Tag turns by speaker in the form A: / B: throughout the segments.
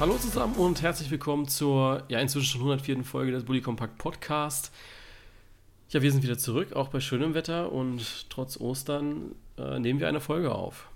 A: Hallo zusammen und herzlich willkommen zur ja inzwischen schon 104. Folge des Bully Compact Podcast. Ja, wir sind wieder zurück, auch bei schönem Wetter und trotz Ostern äh, nehmen wir eine Folge auf.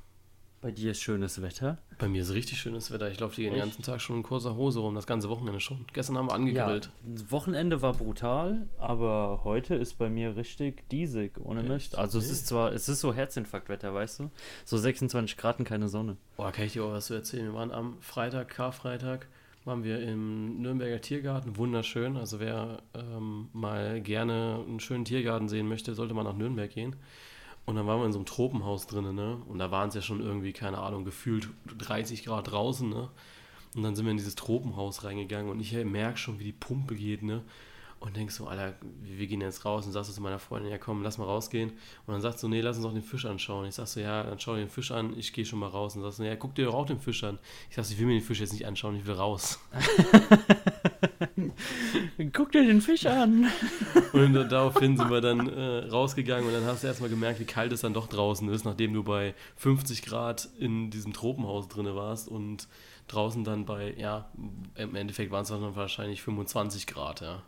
B: Bei dir ist schönes Wetter.
A: Bei mir ist richtig schönes Wetter. Ich laufe den ganzen Tag schon in kurzer Hose rum, das ganze Wochenende schon. Gestern haben wir angegrillt.
B: Ja, das Wochenende war brutal, aber heute ist bei mir richtig diesig, ohne
A: Echt?
B: Mist. Also es
A: Nee.
B: ist zwar, es ist so Herzinfarktwetter, weißt du? So 26 Grad und keine Sonne.
A: Boah, kann ich dir auch was zu erzählen? Wir waren am Freitag, Karfreitag, waren wir im Nürnberger Tiergarten. Wunderschön. Also wer ähm, mal gerne einen schönen Tiergarten sehen möchte, sollte mal nach Nürnberg gehen. Und dann waren wir in so einem Tropenhaus drinnen, ne? Und da waren es ja schon irgendwie, keine Ahnung, gefühlt 30 Grad draußen, ne? Und dann sind wir in dieses Tropenhaus reingegangen und ich merke schon, wie die Pumpe geht, ne? Und denk so, Alter, wir gehen jetzt raus und sagst du zu meiner Freundin, ja komm, lass mal rausgehen. Und dann sagt so, nee, lass uns doch den Fisch anschauen. Ich sag so, ja, dann schau dir den Fisch an, ich gehe schon mal raus. Und sagst so, ja, guck dir doch auch den Fisch an. Ich sag so, ich will mir den Fisch jetzt nicht anschauen, ich will raus.
B: Guck dir den Fisch an.
A: Und daraufhin sind wir dann äh, rausgegangen und dann hast du erstmal gemerkt, wie kalt es dann doch draußen ist, nachdem du bei 50 Grad in diesem Tropenhaus drinne warst und draußen dann bei, ja, im Endeffekt waren es dann wahrscheinlich 25 Grad, ja.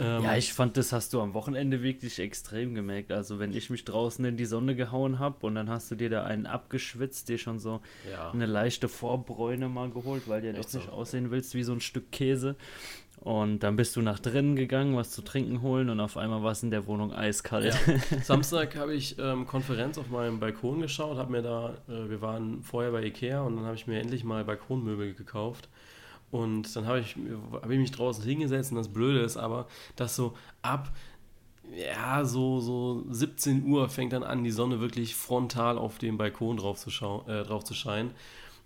A: Ähm,
B: Ja, ich fand, das hast du am Wochenende wirklich extrem gemerkt. Also wenn ich mich draußen in die Sonne gehauen habe und dann hast du dir da einen abgeschwitzt, dir schon so
A: ja.
B: eine leichte Vorbräune mal geholt, weil du ja doch nicht
A: so.
B: aussehen willst wie so ein Stück Käse. Und dann bist du nach drinnen gegangen, was zu trinken holen und auf einmal war es in der Wohnung eiskalt.
A: Ja. Samstag habe ich ähm, Konferenz auf meinem Balkon geschaut, habe mir da, äh, wir waren vorher bei Ikea und dann habe ich mir endlich mal Balkonmöbel gekauft. Und dann habe ich, hab ich mich draußen hingesetzt und das Blöde ist aber, dass so ab, ja, so, so 17 Uhr fängt dann an, die Sonne wirklich frontal auf dem Balkon drauf zu, schau äh, drauf zu scheinen.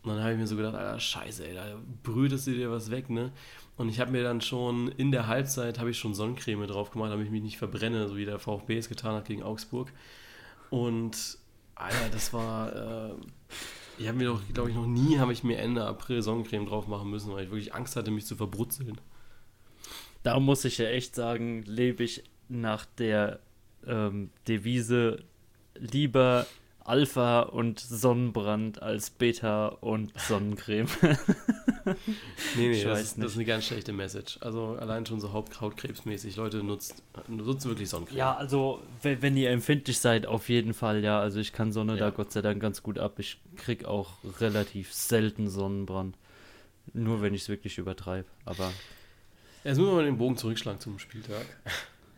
A: Und dann habe ich mir so gedacht, Alter, scheiße, ey, da brütest du dir was weg, ne? Und ich habe mir dann schon in der Halbzeit, habe ich schon Sonnencreme drauf gemacht, damit ich mich nicht verbrenne, so wie der VfB es getan hat gegen Augsburg. Und, Alter, das war, äh, ich habe mir doch, glaube ich, noch nie, habe ich mir Ende April Sonnencreme drauf machen müssen, weil ich wirklich Angst hatte, mich zu verbrutzeln.
B: Da muss ich ja echt sagen, lebe ich nach der ähm, Devise lieber Alpha und Sonnenbrand als Beta und Sonnencreme.
A: Nee, nee,
B: Ich
A: das,
B: weiß
A: ist, das
B: nicht.
A: ist eine ganz schlechte Message. Also allein schon so Hautkrebsmäßig. Leute, nutzt, nutzt wirklich Sonnencreme.
B: ja, also wenn, wenn ihr empfindlich seid, auf jeden Fall, ja. Also ich kann Sonne
A: Ja.
B: da Gott sei Dank ganz gut ab. Ich krieg auch relativ selten Sonnenbrand. Nur wenn ich es wirklich übertreibe. Aber
A: Jetzt müssen wir mal den Bogen zurückschlagen zum Spieltag.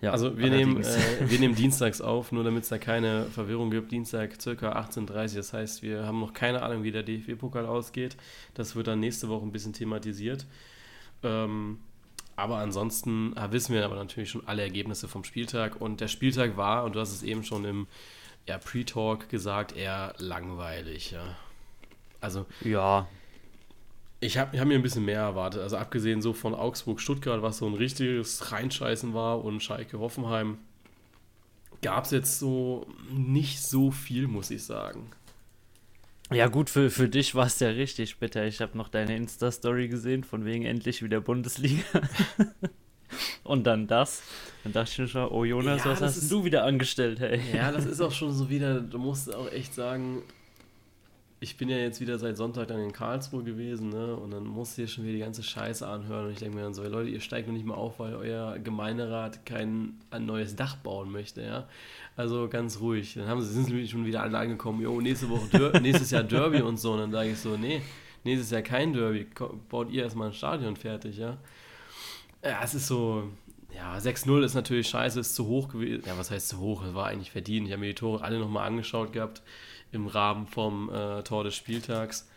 B: Ja.
A: also wir nehmen, äh, wir nehmen dienstags auf, nur damit es da keine Verwirrung gibt. Dienstag circa 18.30 Uhr. Das heißt, wir haben noch keine Ahnung, wie der DFB-Pokal ausgeht. Das wird dann nächste Woche ein bisschen thematisiert. Ähm, aber ansonsten ah, wissen wir aber natürlich schon alle Ergebnisse vom Spieltag. Und der Spieltag war, und du hast es eben schon im ja, Pre-Talk gesagt, eher langweilig. Ja. Also
B: ja,
A: ich habe hab mir ein bisschen mehr erwartet. Also abgesehen so von Augsburg-Stuttgart, was so ein richtiges Reinscheißen war und Schalke-Hoffenheim, gab es jetzt so nicht so viel, muss ich sagen.
B: Ja, gut, für, für dich war es ja richtig bitter. Ich habe noch deine Insta-Story gesehen, von wegen endlich wieder Bundesliga. Und dann das. Dann dachte ich mir schon, oh Jonas,
A: Ja,
B: was hast
A: ist-
B: du wieder angestellt, hey?
A: Ja, das ist auch schon so wieder, du musst auch echt sagen, ich bin ja jetzt wieder seit Sonntag dann in Karlsruhe gewesen, ne? Und dann musst du dir schon wieder die ganze Scheiße anhören. Und ich denke mir dann so, Leute, ihr steigt noch nicht mal auf, weil euer Gemeinderat kein ein neues Dach bauen möchte, ja. Also ganz ruhig. Dann haben sie, sind sie schon wieder alle angekommen, jo, nächste Woche Der nächstes Jahr Derby und so. Und dann sage ich so, nee, nächstes Jahr kein Derby. Baut ihr erstmal ein Stadion fertig, ja. Ja, es ist so, ja, 6-0 ist natürlich scheiße, ist zu hoch gewesen. Ja, was heißt zu hoch? Es war eigentlich verdient. Ich habe mir die Tore alle nochmal angeschaut gehabt im Rahmen vom äh, Tor des Spieltags.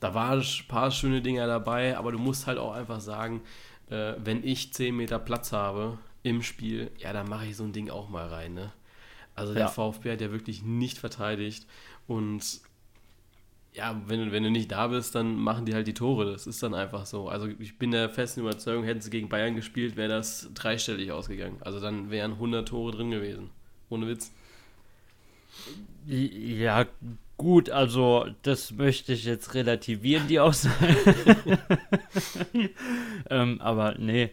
A: Da waren ein paar schöne Dinger dabei, aber du musst halt auch einfach sagen, äh, wenn ich 10 Meter Platz habe im Spiel, ja, dann mache ich so ein Ding auch mal rein, ne? Also der
B: Ja.
A: VfB hat ja wirklich nicht verteidigt und ja, wenn, du- wenn du nicht da bist, dann machen die halt die Tore. Das ist dann einfach so. Also ich bin der festen Überzeugung, hätten sie gegen Bayern gespielt, wäre das dreistellig ausgegangen. Also dann wären 100 Tore drin gewesen. Ohne Witz.
B: Ja, gut, also das möchte ich jetzt relativieren, die Aussage. ähm, aber nee,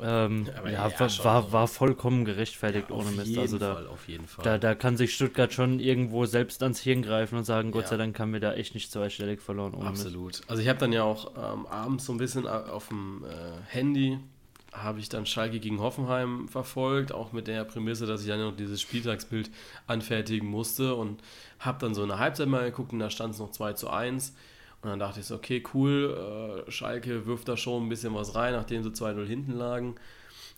B: Ähm, ja, ja war, war, war, vollkommen gerechtfertigt ja, ohne Mist. Also da,
A: Fall, auf jeden Fall.
B: Da, da kann sich Stuttgart schon irgendwo selbst ans Hirn greifen und sagen, Gott sei Dank haben wir da echt nicht zweistellig verloren.
A: Absolut. Mist. Also ich habe dann ja auch ähm, abends so ein bisschen auf dem äh, Handy habe ich dann Schalke gegen Hoffenheim verfolgt, auch mit der Prämisse, dass ich dann noch dieses Spieltagsbild anfertigen musste und habe dann so eine Halbzeit mal geguckt und da stand es noch 2 zu 1 und dann dachte ich so, okay, cool, äh, Schalke wirft da schon ein bisschen was rein, nachdem sie 2-0 hinten lagen.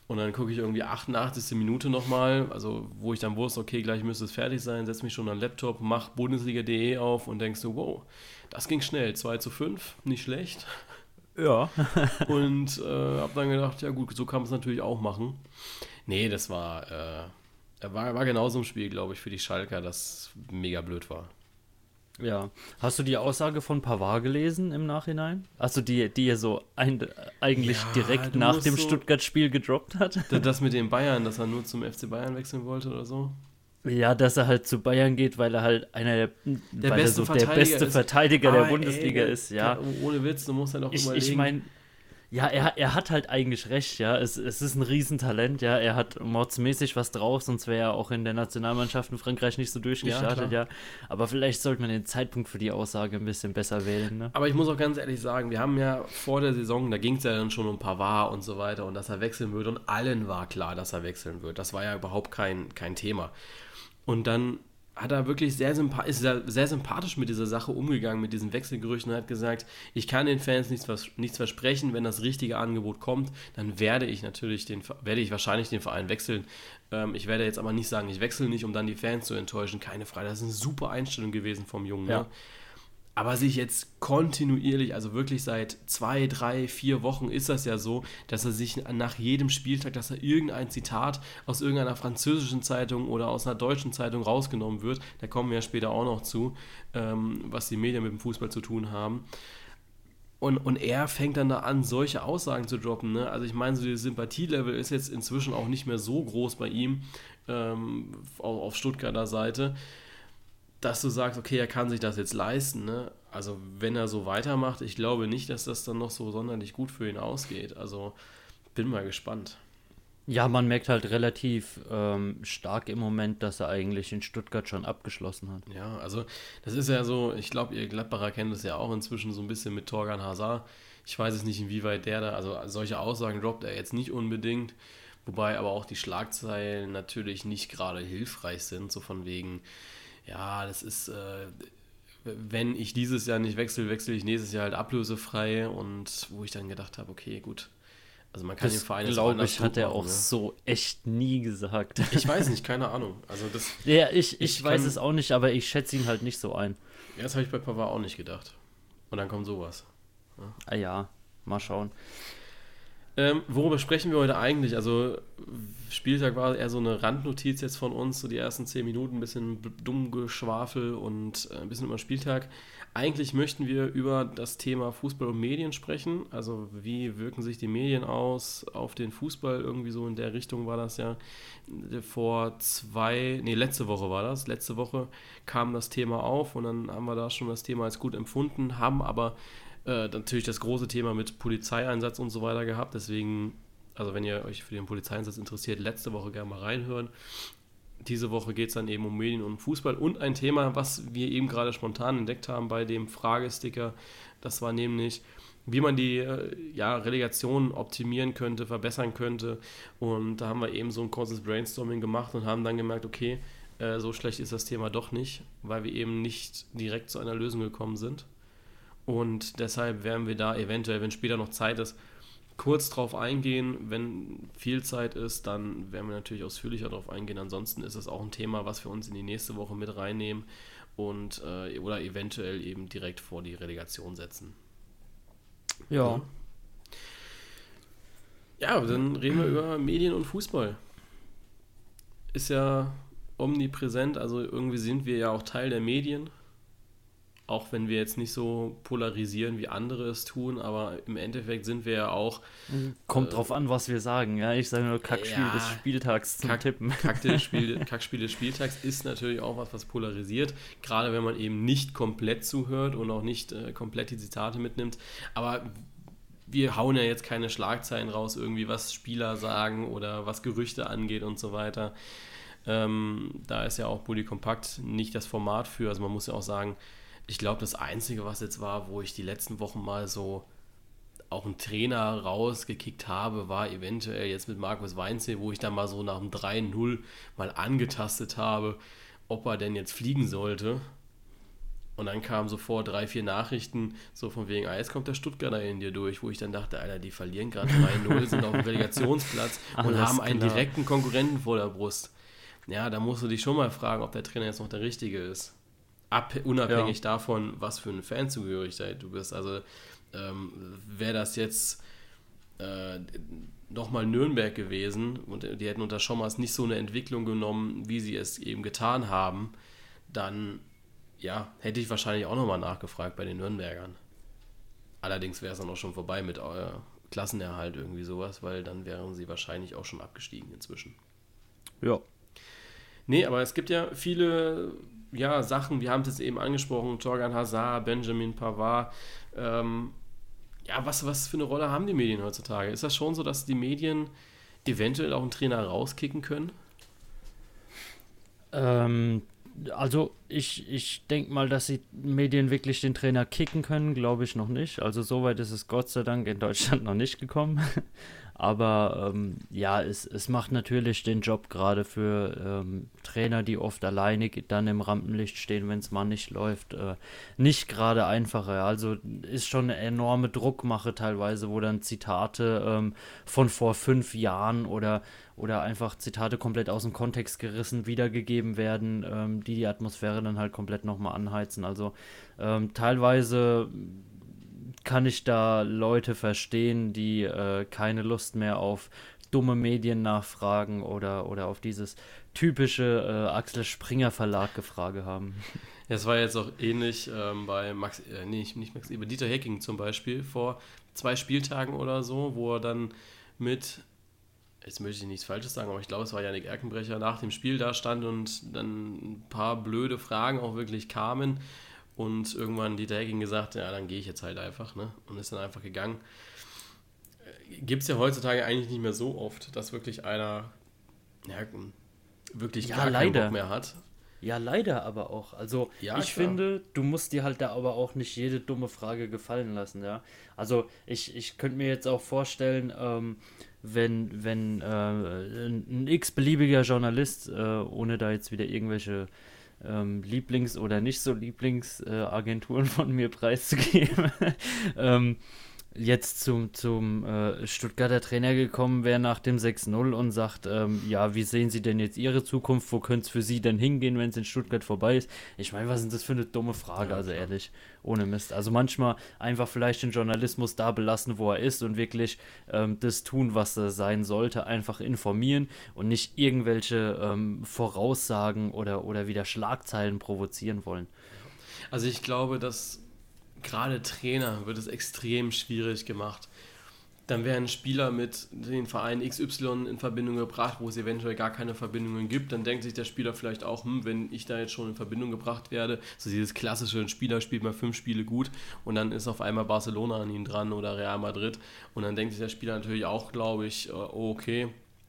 A: Und dann gucke ich irgendwie 88. Minute nochmal, also wo ich dann wusste, okay, gleich müsste es fertig sein, setze mich schon an den Laptop, mach Bundesliga.de auf und denkst so, wow, das ging schnell, 2 zu 5, nicht schlecht.
B: Ja.
A: und äh, habe dann gedacht, ja gut, so kann man es natürlich auch machen. Nee, das war, äh, war, war genauso ein Spiel, glaube ich, für die Schalker, das mega blöd war.
B: Ja. Hast du die Aussage von Pavard gelesen im Nachhinein? Also die, die er so ein, eigentlich ja, direkt nach dem so Stuttgart-Spiel gedroppt hat?
A: Das mit den Bayern, dass er nur zum FC Bayern wechseln wollte oder so?
B: Ja, dass er halt zu Bayern geht, weil er halt einer der, der, beste, so der beste Verteidiger der Bundesliga ey, ist. Ja.
A: Ohne Witz, du musst halt auch
B: ich,
A: überlegen.
B: Ich meine, ja, er, er hat halt eigentlich recht, ja. Es, es ist ein Riesentalent, ja. Er hat mordsmäßig was drauf, sonst wäre er auch in der Nationalmannschaft in Frankreich nicht so durchgestartet, ja, ja. Aber vielleicht sollte man den Zeitpunkt für die Aussage ein bisschen besser wählen, ne?
A: Aber ich muss auch ganz ehrlich sagen, wir haben ja vor der Saison, da ging es ja dann schon um Pavard und so weiter und dass er wechseln würde und allen war klar, dass er wechseln wird. Das war ja überhaupt kein, kein Thema. Und dann hat er wirklich sehr, sympa ist sehr, sympathisch mit dieser Sache umgegangen, mit diesen Wechselgerüchten und hat gesagt, ich kann den Fans nichts, nichts versprechen, wenn das richtige Angebot kommt, dann werde ich natürlich den, werde ich wahrscheinlich den Verein wechseln. Ähm, ich werde jetzt aber nicht sagen, ich wechsle nicht, um dann die Fans zu enttäuschen. Keine Frage, das ist eine super Einstellung gewesen vom Jungen. Ja. Ne? Aber sich jetzt kontinuierlich, also wirklich seit zwei, drei, vier Wochen ist das ja so, dass er sich nach jedem Spieltag, dass er irgendein Zitat aus irgendeiner französischen Zeitung oder aus einer deutschen Zeitung rausgenommen wird. Da kommen wir ja später auch noch zu, ähm, was die Medien mit dem Fußball zu tun haben. Und, und er fängt dann da an, solche Aussagen zu droppen. Ne? Also ich meine, so das Sympathielevel ist jetzt inzwischen auch nicht mehr so groß bei ihm ähm, auf Stuttgarter Seite dass du sagst, okay, er kann sich das jetzt leisten. Ne? Also wenn er so weitermacht, ich glaube nicht, dass das dann noch so sonderlich gut für ihn ausgeht. Also bin mal gespannt.
B: Ja, man merkt halt relativ ähm, stark im Moment, dass er eigentlich in Stuttgart schon abgeschlossen hat.
A: Ja, also das ist ja so, ich glaube, ihr Gladbacher kennt das ja auch inzwischen so ein bisschen mit Torgan Hazard. Ich weiß es nicht, inwieweit der da, also solche Aussagen droppt er jetzt nicht unbedingt, wobei aber auch die Schlagzeilen natürlich nicht gerade hilfreich sind, so von wegen, ja, das ist, äh, wenn ich dieses Jahr nicht wechsle, wechsle ich nächstes Jahr halt ablösefrei und wo ich dann gedacht habe, okay, gut. Also man kann das den Verein
B: glaube ich, hat er auch ne? so echt nie gesagt.
A: Ich weiß nicht, keine Ahnung. Also das,
B: ja, ich, ich, ich weiß es auch nicht, aber ich schätze ihn halt nicht so ein.
A: Ja, das habe ich bei Pavard auch nicht gedacht. Und dann kommt sowas.
B: Ja. Ah ja, mal schauen.
A: Ähm, worüber sprechen wir heute eigentlich? Also, Spieltag war eher so eine Randnotiz jetzt von uns, so die ersten zehn Minuten, ein bisschen dumm Geschwafel und äh, ein bisschen über Spieltag. Eigentlich möchten wir über das Thema Fußball und Medien sprechen. Also, wie wirken sich die Medien aus auf den Fußball? Irgendwie so in der Richtung war das ja. Vor zwei, nee, letzte Woche war das. Letzte Woche kam das Thema auf und dann haben wir da schon das Thema als gut empfunden, haben aber äh, natürlich das große Thema mit Polizeieinsatz und so weiter gehabt. Deswegen, also wenn ihr euch für den Polizeieinsatz interessiert, letzte Woche gerne mal reinhören. Diese Woche geht es dann eben um Medien und Fußball und ein Thema, was wir eben gerade spontan entdeckt haben bei dem Fragesticker. Das war nämlich, wie man die äh, ja, Relegation optimieren könnte, verbessern könnte. Und da haben wir eben so ein kurzes Brainstorming gemacht und haben dann gemerkt, okay, äh, so schlecht ist das Thema doch nicht, weil wir eben nicht direkt zu einer Lösung gekommen sind. Und deshalb werden wir da eventuell, wenn später noch Zeit ist, kurz drauf eingehen. Wenn viel Zeit ist, dann werden wir natürlich ausführlicher darauf eingehen. Ansonsten ist es auch ein Thema, was wir uns in die nächste Woche mit reinnehmen und äh, oder eventuell eben direkt vor die Relegation setzen.
B: Ja.
A: Ja, dann reden wir über Medien und Fußball. Ist ja omnipräsent, also irgendwie sind wir ja auch Teil der Medien auch wenn wir jetzt nicht so polarisieren, wie andere es tun, aber im Endeffekt sind wir ja auch.
B: Kommt äh, drauf an, was wir sagen. Ja, ich sage nur Kackspiel ja, des Spieltags zum Kack,
A: Tippen. Kackspiel, Kackspiel des Spieltags ist natürlich auch was, was polarisiert. Gerade wenn man eben nicht komplett zuhört und auch nicht äh, komplett die Zitate mitnimmt. Aber wir hauen ja jetzt keine Schlagzeilen raus, irgendwie was Spieler sagen oder was Gerüchte angeht und so weiter. Ähm, da ist ja auch Bully Kompakt nicht das Format für. Also man muss ja auch sagen, ich glaube, das Einzige, was jetzt war, wo ich die letzten Wochen mal so auch einen Trainer rausgekickt habe, war eventuell jetzt mit Markus Weinzel, wo ich dann mal so nach dem 3-0 mal angetastet habe, ob er denn jetzt fliegen sollte. Und dann kamen sofort drei, vier Nachrichten, so von wegen, ah, jetzt kommt der Stuttgarter in dir durch, wo ich dann dachte, Alter, die verlieren gerade 3-0, sind auf dem Relegationsplatz und haben einen klar. direkten Konkurrenten vor der Brust. Ja, da musst du dich schon mal fragen, ob der Trainer jetzt noch der Richtige ist. Ab, unabhängig ja. davon, was für eine Fanzugehörigkeit du bist. Also ähm, wäre das jetzt äh, nochmal Nürnberg gewesen und die hätten unter Schommers nicht so eine Entwicklung genommen, wie sie es eben getan haben, dann ja, hätte ich wahrscheinlich auch nochmal nachgefragt bei den Nürnbergern. Allerdings wäre es dann auch schon vorbei mit euer äh, Klassenerhalt irgendwie sowas, weil dann wären sie wahrscheinlich auch schon abgestiegen inzwischen. Ja. Nee, aber es gibt ja viele ja, Sachen, wir haben es jetzt eben angesprochen, Torgan Hazard, Benjamin Pavard. Ähm, ja, was, was für eine Rolle haben die Medien heutzutage? Ist das schon so, dass die Medien eventuell auch einen Trainer rauskicken können?
B: Ähm, also ich, ich denke mal, dass die Medien wirklich den Trainer kicken können, glaube ich noch nicht. Also soweit ist es Gott sei Dank in Deutschland noch nicht gekommen. Aber ähm, ja, es, es macht natürlich den Job gerade für ähm, Trainer, die oft alleine dann im Rampenlicht stehen, wenn es mal nicht läuft, äh, nicht gerade einfacher. Also ist schon eine enorme Druckmache teilweise, wo dann Zitate ähm, von vor fünf Jahren oder, oder einfach Zitate komplett aus dem Kontext gerissen wiedergegeben werden, ähm, die die Atmosphäre dann halt komplett nochmal anheizen. Also ähm, teilweise kann ich da Leute verstehen, die äh, keine Lust mehr auf dumme Medien nachfragen oder, oder auf dieses typische äh, Axel Springer Verlag Gefrage haben.
A: Es war jetzt auch ähnlich ähm, bei Max, äh, nee, nicht Max Eber, Dieter Hecking zum Beispiel vor zwei Spieltagen oder so, wo er dann mit, jetzt möchte ich nichts Falsches sagen, aber ich glaube, es war Janik Erkenbrecher, nach dem Spiel da stand und dann ein paar blöde Fragen auch wirklich kamen und irgendwann Dieter Hecking gesagt, ja, dann gehe ich jetzt halt einfach, ne? Und ist dann einfach gegangen. Gibt es ja heutzutage eigentlich nicht mehr so oft, dass wirklich einer ja, wirklich ja, gar leider. keinen Bock mehr hat.
B: Ja, leider aber auch. Also ja, ich klar. finde, du musst dir halt da aber auch nicht jede dumme Frage gefallen lassen, ja. Also ich, ich könnte mir jetzt auch vorstellen, ähm, wenn, wenn äh, ein x-beliebiger Journalist, äh, ohne da jetzt wieder irgendwelche ähm, Lieblings- oder nicht so Lieblingsagenturen äh, von mir preiszugeben, ähm, jetzt zum, zum äh, Stuttgarter Trainer gekommen wäre nach dem 6-0 und sagt, ähm, ja, wie sehen Sie denn jetzt Ihre Zukunft? Wo könnte es für Sie denn hingehen, wenn es in Stuttgart vorbei ist? Ich meine, was ist das für eine dumme Frage, ja, also klar. ehrlich, ohne Mist. Also manchmal einfach vielleicht den Journalismus da belassen, wo er ist und wirklich ähm, das tun, was er sein sollte, einfach informieren und nicht irgendwelche ähm, Voraussagen oder, oder wieder Schlagzeilen provozieren wollen.
A: Also ich glaube, dass gerade Trainer wird es extrem schwierig gemacht. Dann werden Spieler mit den Verein XY in Verbindung gebracht, wo es eventuell gar keine Verbindungen gibt. Dann denkt sich der Spieler vielleicht auch, hm, wenn ich da jetzt schon in Verbindung gebracht werde, so dieses klassische, ein Spieler spielt mal fünf Spiele gut und dann ist auf einmal Barcelona an ihm dran oder Real Madrid. Und dann denkt sich der Spieler natürlich auch, glaube ich, oh, okay,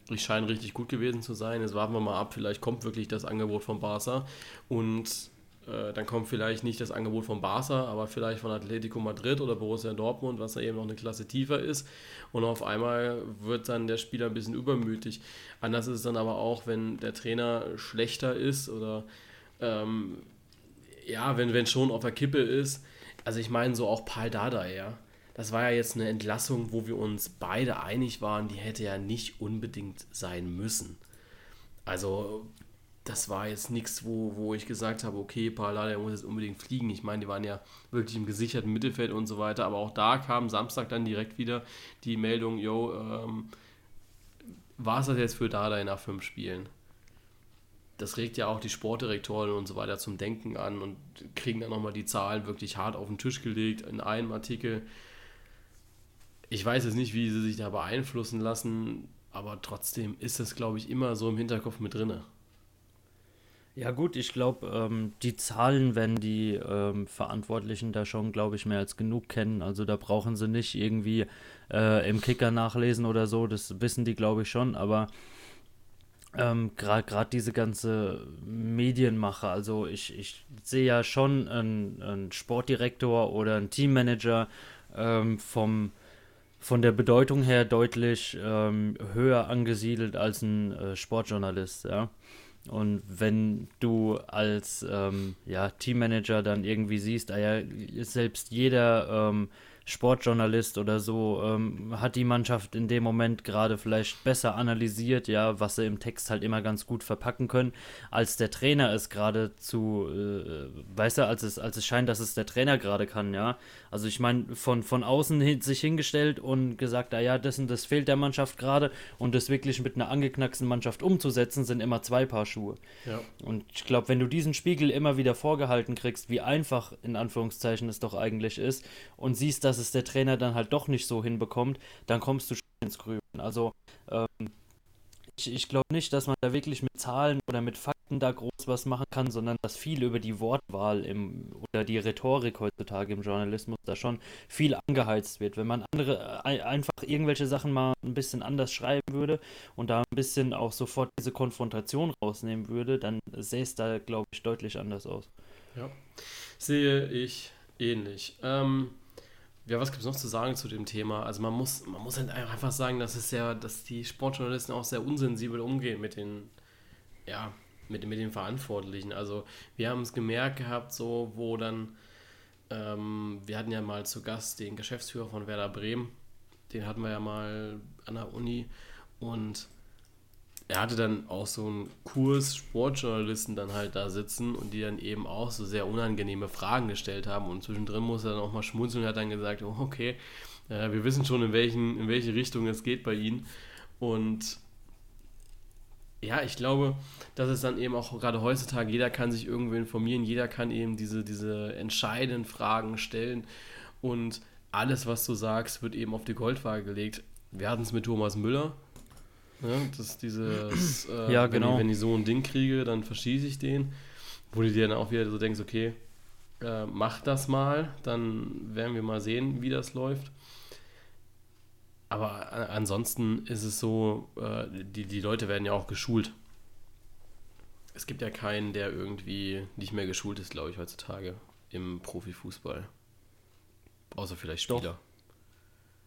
A: ich scheine richtig gut gewesen zu sein. Jetzt warten wir mal ab, vielleicht kommt wirklich das Angebot von Barca. Und äh, dann kommt vielleicht nicht das Angebot von Barca, aber vielleicht von Atletico Madrid oder Borussia Dortmund, was da eben noch eine Klasse tiefer ist. Und auf einmal wird dann der Spieler ein bisschen übermütig. Anders ist es dann aber auch, wenn der Trainer schlechter ist oder ähm, ja, wenn, wenn schon auf der Kippe ist. Also ich meine so auch Paul Dada, ja. Das war ja jetzt eine Entlassung, wo wir uns beide einig waren, die hätte ja nicht unbedingt sein müssen. Also das war jetzt nichts, wo, wo ich gesagt habe, okay, Pallada, der muss jetzt unbedingt fliegen. Ich meine, die waren ja wirklich im gesicherten Mittelfeld und so weiter. Aber auch da kam Samstag dann direkt wieder die Meldung, yo, ähm, war es das jetzt für Dada nach fünf Spielen? Das regt ja auch die Sportdirektoren und so weiter zum Denken an und kriegen dann nochmal die Zahlen wirklich hart auf den Tisch gelegt in einem Artikel. Ich weiß jetzt nicht, wie sie sich da beeinflussen lassen, aber trotzdem ist das, glaube ich, immer so im Hinterkopf mit drinne.
B: Ja gut, ich glaube, ähm, die Zahlen werden die ähm, Verantwortlichen da schon, glaube ich, mehr als genug kennen. Also da brauchen sie nicht irgendwie äh, im Kicker nachlesen oder so, das wissen die, glaube ich, schon. Aber ähm, gerade diese ganze Medienmache, also ich, ich sehe ja schon einen, einen, Sportdirektor oder einen Teammanager ähm, vom von der Bedeutung her deutlich ähm, höher angesiedelt als ein äh, Sportjournalist, ja. Und wenn du als ähm, ja, Teammanager dann irgendwie siehst, ah ja, selbst jeder ähm, Sportjournalist oder so ähm, hat die Mannschaft in dem Moment gerade vielleicht besser analysiert, ja, was sie im Text halt immer ganz gut verpacken können, als der Trainer es gerade zu, äh, weißt du, als es, als es scheint, dass es der Trainer gerade kann, ja. Also ich meine, von, von außen hin, sich hingestellt und gesagt, ah ja, das und das fehlt der Mannschaft gerade und das wirklich mit einer angeknacksten Mannschaft umzusetzen, sind immer zwei Paar Schuhe. Ja. Und ich glaube, wenn du diesen Spiegel immer wieder vorgehalten kriegst, wie einfach in Anführungszeichen es doch eigentlich ist und siehst, dass dass es der Trainer dann halt doch nicht so hinbekommt, dann kommst du ins Grübeln. Also ähm, ich, ich glaube nicht, dass man da wirklich mit Zahlen oder mit Fakten da groß was machen kann, sondern dass viel über die Wortwahl im, oder die Rhetorik heutzutage im Journalismus da schon viel angeheizt wird. Wenn man andere äh, einfach irgendwelche Sachen mal ein bisschen anders schreiben würde und da ein bisschen auch sofort diese Konfrontation rausnehmen würde, dann sähe es da, glaube ich, deutlich anders aus.
A: Ja, sehe ich ähnlich. Ähm, ja, was gibt es noch zu sagen zu dem Thema? Also man muss, man muss halt einfach sagen, dass es ja, dass die Sportjournalisten auch sehr unsensibel umgehen mit den, ja, mit, mit den Verantwortlichen. Also wir haben es gemerkt gehabt, so, wo dann, ähm, wir hatten ja mal zu Gast den Geschäftsführer von Werder Bremen, den hatten wir ja mal an der Uni und er hatte dann auch so einen Kurs Sportjournalisten dann halt da sitzen und die dann eben auch so sehr unangenehme Fragen gestellt haben und zwischendrin muss er dann auch mal schmunzeln und hat dann gesagt, oh, okay, äh, wir wissen schon, in, welchen, in welche Richtung es geht bei ihnen und ja, ich glaube, dass es dann eben auch gerade heutzutage, jeder kann sich irgendwo informieren, jeder kann eben diese, diese entscheidenden Fragen stellen und alles, was du sagst, wird eben auf die Goldwaage gelegt. Wir hatten es mit Thomas Müller, Ne? Das dieses, äh,
B: ja,
A: wenn
B: genau.
A: Ich, wenn ich so ein Ding kriege, dann verschieße ich den. Wo du dir dann auch wieder so denkst, okay, äh, mach das mal, dann werden wir mal sehen, wie das läuft. Aber ansonsten ist es so, äh, die, die Leute werden ja auch geschult. Es gibt ja keinen, der irgendwie nicht mehr geschult ist, glaube ich, heutzutage im Profifußball. Außer vielleicht Spieler.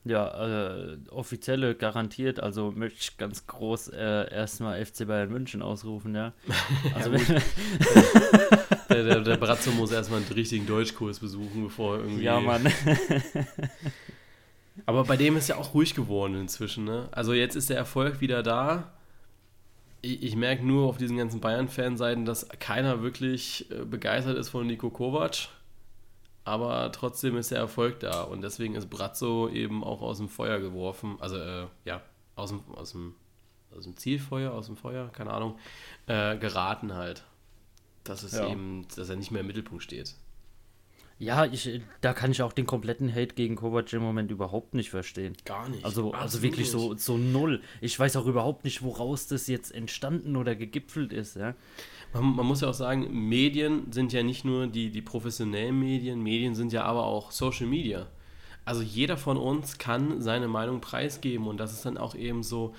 B: Ja, äh, offizielle garantiert, also möchte ich ganz groß äh, erstmal FC Bayern München ausrufen, ja. Also ja,
A: der, der, der Brazzo muss erstmal einen richtigen Deutschkurs besuchen, bevor er irgendwie. Ja, Mann. Aber bei dem ist ja auch ruhig geworden inzwischen, ne? Also jetzt ist der Erfolg wieder da. Ich, ich merke nur auf diesen ganzen Bayern-Fanseiten, dass keiner wirklich äh, begeistert ist von Nico Kovac aber trotzdem ist der Erfolg da und deswegen ist Brazzo eben auch aus dem Feuer geworfen, also äh, ja, aus dem, aus, dem, aus dem Zielfeuer, aus dem Feuer, keine Ahnung, äh, geraten halt. Dass es ja. eben, dass er nicht mehr im Mittelpunkt steht.
B: Ja, ich, da kann ich auch den kompletten Hate gegen Kovac im Moment überhaupt nicht verstehen.
A: Gar nicht.
B: Also, also wirklich so, so null. Ich weiß auch überhaupt nicht, woraus das jetzt entstanden oder gegipfelt ist, ja.
A: Man, man, muss ja auch sagen, Medien sind ja nicht nur die, die professionellen Medien, Medien sind ja aber auch Social Media. Also jeder von uns kann seine Meinung preisgeben und das ist dann auch eben so,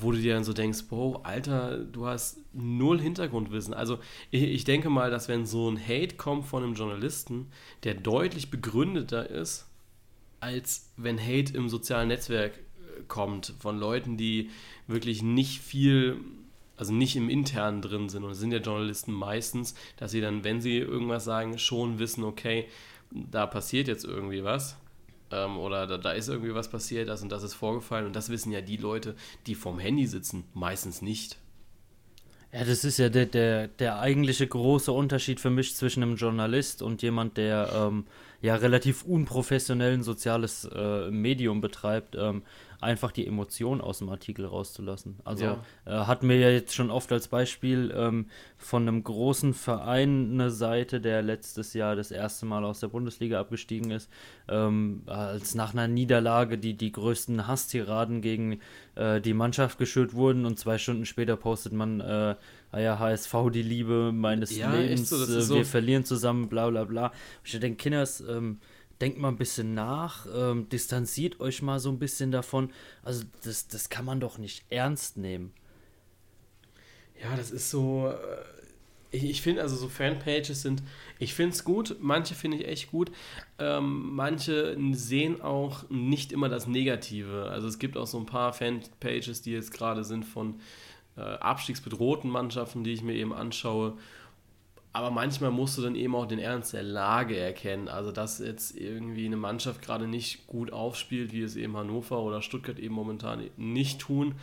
A: wo du dir dann so denkst, wow, Alter, du hast null Hintergrundwissen. Also ich, ich denke mal, dass wenn so ein Hate kommt von einem Journalisten, der deutlich begründeter ist, als wenn Hate im sozialen Netzwerk äh, kommt von Leuten, die wirklich nicht viel also nicht im Internen drin sind. Und es sind ja Journalisten meistens, dass sie dann, wenn sie irgendwas sagen, schon wissen, okay, da passiert jetzt irgendwie was. Ähm, oder da, da ist irgendwie was passiert, das und das ist vorgefallen. Und das wissen ja die Leute, die vorm Handy sitzen, meistens nicht.
B: Ja, das ist ja der, der, der eigentliche große Unterschied für mich zwischen einem Journalist und jemand, der ähm, ja relativ unprofessionell ein soziales äh, Medium betreibt. Ähm, einfach die Emotion aus dem Artikel rauszulassen. Also ja. äh, hatten wir ja jetzt schon oft als Beispiel ähm, von einem großen Verein eine Seite, der letztes Jahr das erste Mal aus der Bundesliga abgestiegen ist, ähm, als nach einer Niederlage die, die größten Hasstiraden gegen äh, die Mannschaft geschürt wurden und zwei Stunden später postet man, äh, ah ja, HSV, die Liebe meines ja, Lebens, so, äh, wir verlieren zusammen, bla bla bla. Ich denke, Kinders, ähm, denkt mal ein bisschen nach, ähm, distanziert euch mal so ein bisschen davon. Also das, das kann man doch nicht ernst nehmen.
A: Ja, das ist so. Äh, ich, ich finde, also so Fanpages sind, ich finde es gut, manche finde ich echt gut. Ähm, manche sehen auch nicht immer das Negative. Also es gibt auch so ein paar Fanpages, die jetzt gerade sind von äh, abstiegsbedrohten Mannschaften, die ich mir eben anschaue aber manchmal musst du dann eben auch den Ernst der Lage erkennen. Also, dass jetzt irgendwie eine Mannschaft gerade nicht gut aufspielt, wie es eben Hannover oder Stuttgart eben momentan nicht tun,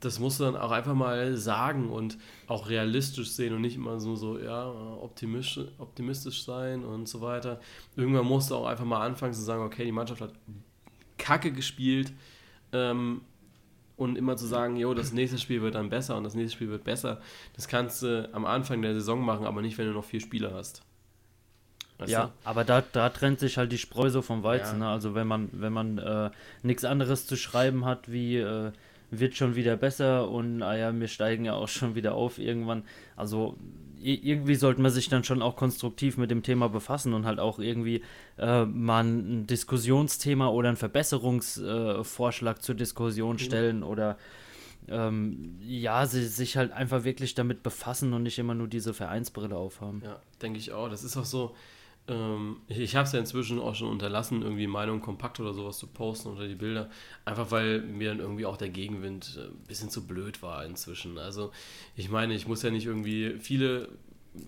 A: das musst du dann auch einfach mal sagen und auch realistisch sehen und nicht immer so, so ja, optimistisch, optimistisch sein und so weiter. Irgendwann musst du auch einfach mal anfangen zu sagen, okay, die Mannschaft hat Kacke gespielt. Ähm, und immer zu sagen, jo, das nächste Spiel wird dann besser und das nächste Spiel wird besser, das kannst du am Anfang der Saison machen, aber nicht, wenn du noch vier Spieler hast.
B: Weißt ja, du? aber da, da trennt sich halt die Spreu so vom Weizen. Ja. Ne? Also wenn man, wenn man äh, nichts anderes zu schreiben hat, wie äh, wird schon wieder besser und ah ja, wir steigen ja auch schon wieder auf irgendwann. Also irgendwie sollte man sich dann schon auch konstruktiv mit dem Thema befassen und halt auch irgendwie äh, mal ein Diskussionsthema oder einen Verbesserungsvorschlag äh, zur Diskussion mhm. stellen mhm. oder ähm, ja, sie, sich halt einfach wirklich damit befassen und nicht immer nur diese Vereinsbrille aufhaben.
A: Ja, denke ich auch. Das ist auch so, ähm, ich, ich habe es ja inzwischen auch schon unterlassen, irgendwie Meinung kompakt oder sowas zu posten unter die Bilder. Einfach weil mir dann irgendwie auch der Gegenwind äh, ein bisschen zu blöd war inzwischen. Also ich meine, ich muss ja nicht irgendwie, viele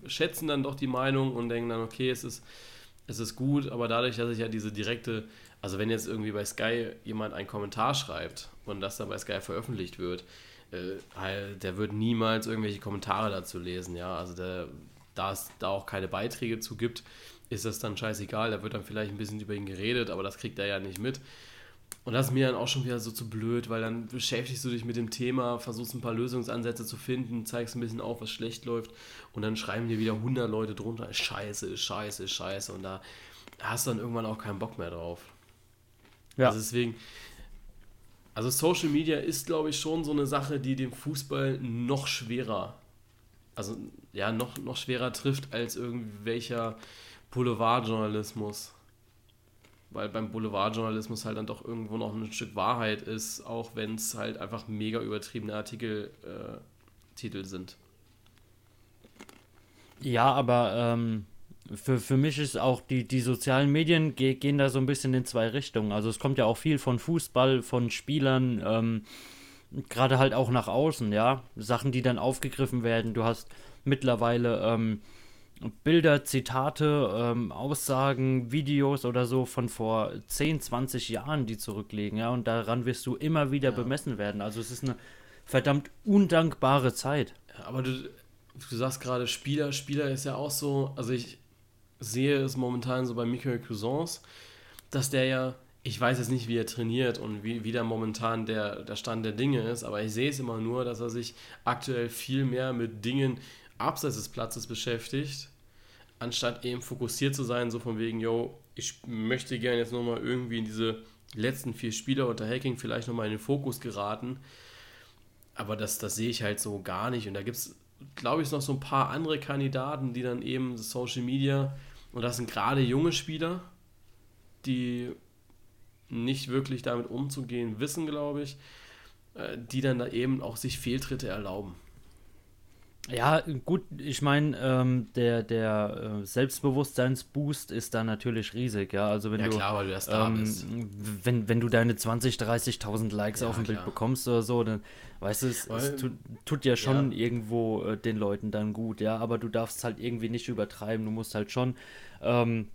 A: schätzen dann doch die Meinung und denken dann, okay, es ist, es ist gut, aber dadurch, dass ich ja diese direkte, also wenn jetzt irgendwie bei Sky jemand einen Kommentar schreibt und das dann bei Sky veröffentlicht wird, äh, der wird niemals irgendwelche Kommentare dazu lesen, ja. Also der, da es da auch keine Beiträge zu gibt, ist das dann scheißegal. Da wird dann vielleicht ein bisschen über ihn geredet, aber das kriegt er ja nicht mit. Und das ist mir dann auch schon wieder so zu blöd, weil dann beschäftigst du dich mit dem Thema, versuchst ein paar Lösungsansätze zu finden, zeigst ein bisschen auf, was schlecht läuft und dann schreiben dir wieder 100 Leute drunter, scheiße, scheiße, scheiße und da hast du dann irgendwann auch keinen Bock mehr drauf. Ja. Also deswegen, also Social Media ist, glaube ich, schon so eine Sache, die dem Fußball noch schwerer, also ja, noch, noch schwerer trifft als irgendwelcher Boulevardjournalismus. Weil beim Boulevardjournalismus halt dann doch irgendwo noch ein Stück Wahrheit ist, auch wenn es halt einfach mega übertriebene Artikeltitel äh, sind.
B: Ja, aber ähm, für, für mich ist auch die, die sozialen Medien ge gehen da so ein bisschen in zwei Richtungen. Also es kommt ja auch viel von Fußball, von Spielern, ähm, gerade halt auch nach außen, ja. Sachen, die dann aufgegriffen werden. Du hast mittlerweile ähm, Bilder, Zitate, ähm, Aussagen, Videos oder so von vor 10, 20 Jahren, die zurückliegen, ja, und daran wirst du immer wieder ja. bemessen werden. Also es ist eine verdammt undankbare Zeit.
A: Ja, aber du, du sagst gerade Spieler, Spieler ist ja auch so, also ich sehe es momentan so bei Michael Cousins, dass der ja, ich weiß jetzt nicht, wie er trainiert und wie, wie da momentan der, der Stand der Dinge ist, aber ich sehe es immer nur, dass er sich aktuell viel mehr mit Dingen abseits des Platzes beschäftigt anstatt eben fokussiert zu sein, so von wegen, yo, ich möchte gerne jetzt nochmal irgendwie in diese letzten vier Spieler unter Hacking vielleicht nochmal in den Fokus geraten. Aber das, das sehe ich halt so gar nicht. Und da gibt es, glaube ich, noch so ein paar andere Kandidaten, die dann eben Social Media, und das sind gerade junge Spieler, die nicht wirklich damit umzugehen wissen, glaube ich, äh, die dann da eben auch sich Fehltritte erlauben.
B: Ja, gut, ich meine, ähm, der, der äh, Selbstbewusstseinsboost ist da natürlich riesig, ja. Also wenn ja, du, klar, weil du das da ähm, bist. Wenn, wenn du deine 20, 30.000 Likes ja, auf dem klar. Bild bekommst oder so, dann weißt du, es, es tut, tut, ja schon ja. irgendwo äh, den Leuten dann gut, ja. Aber du darfst halt irgendwie nicht übertreiben. Du musst halt schon ähm,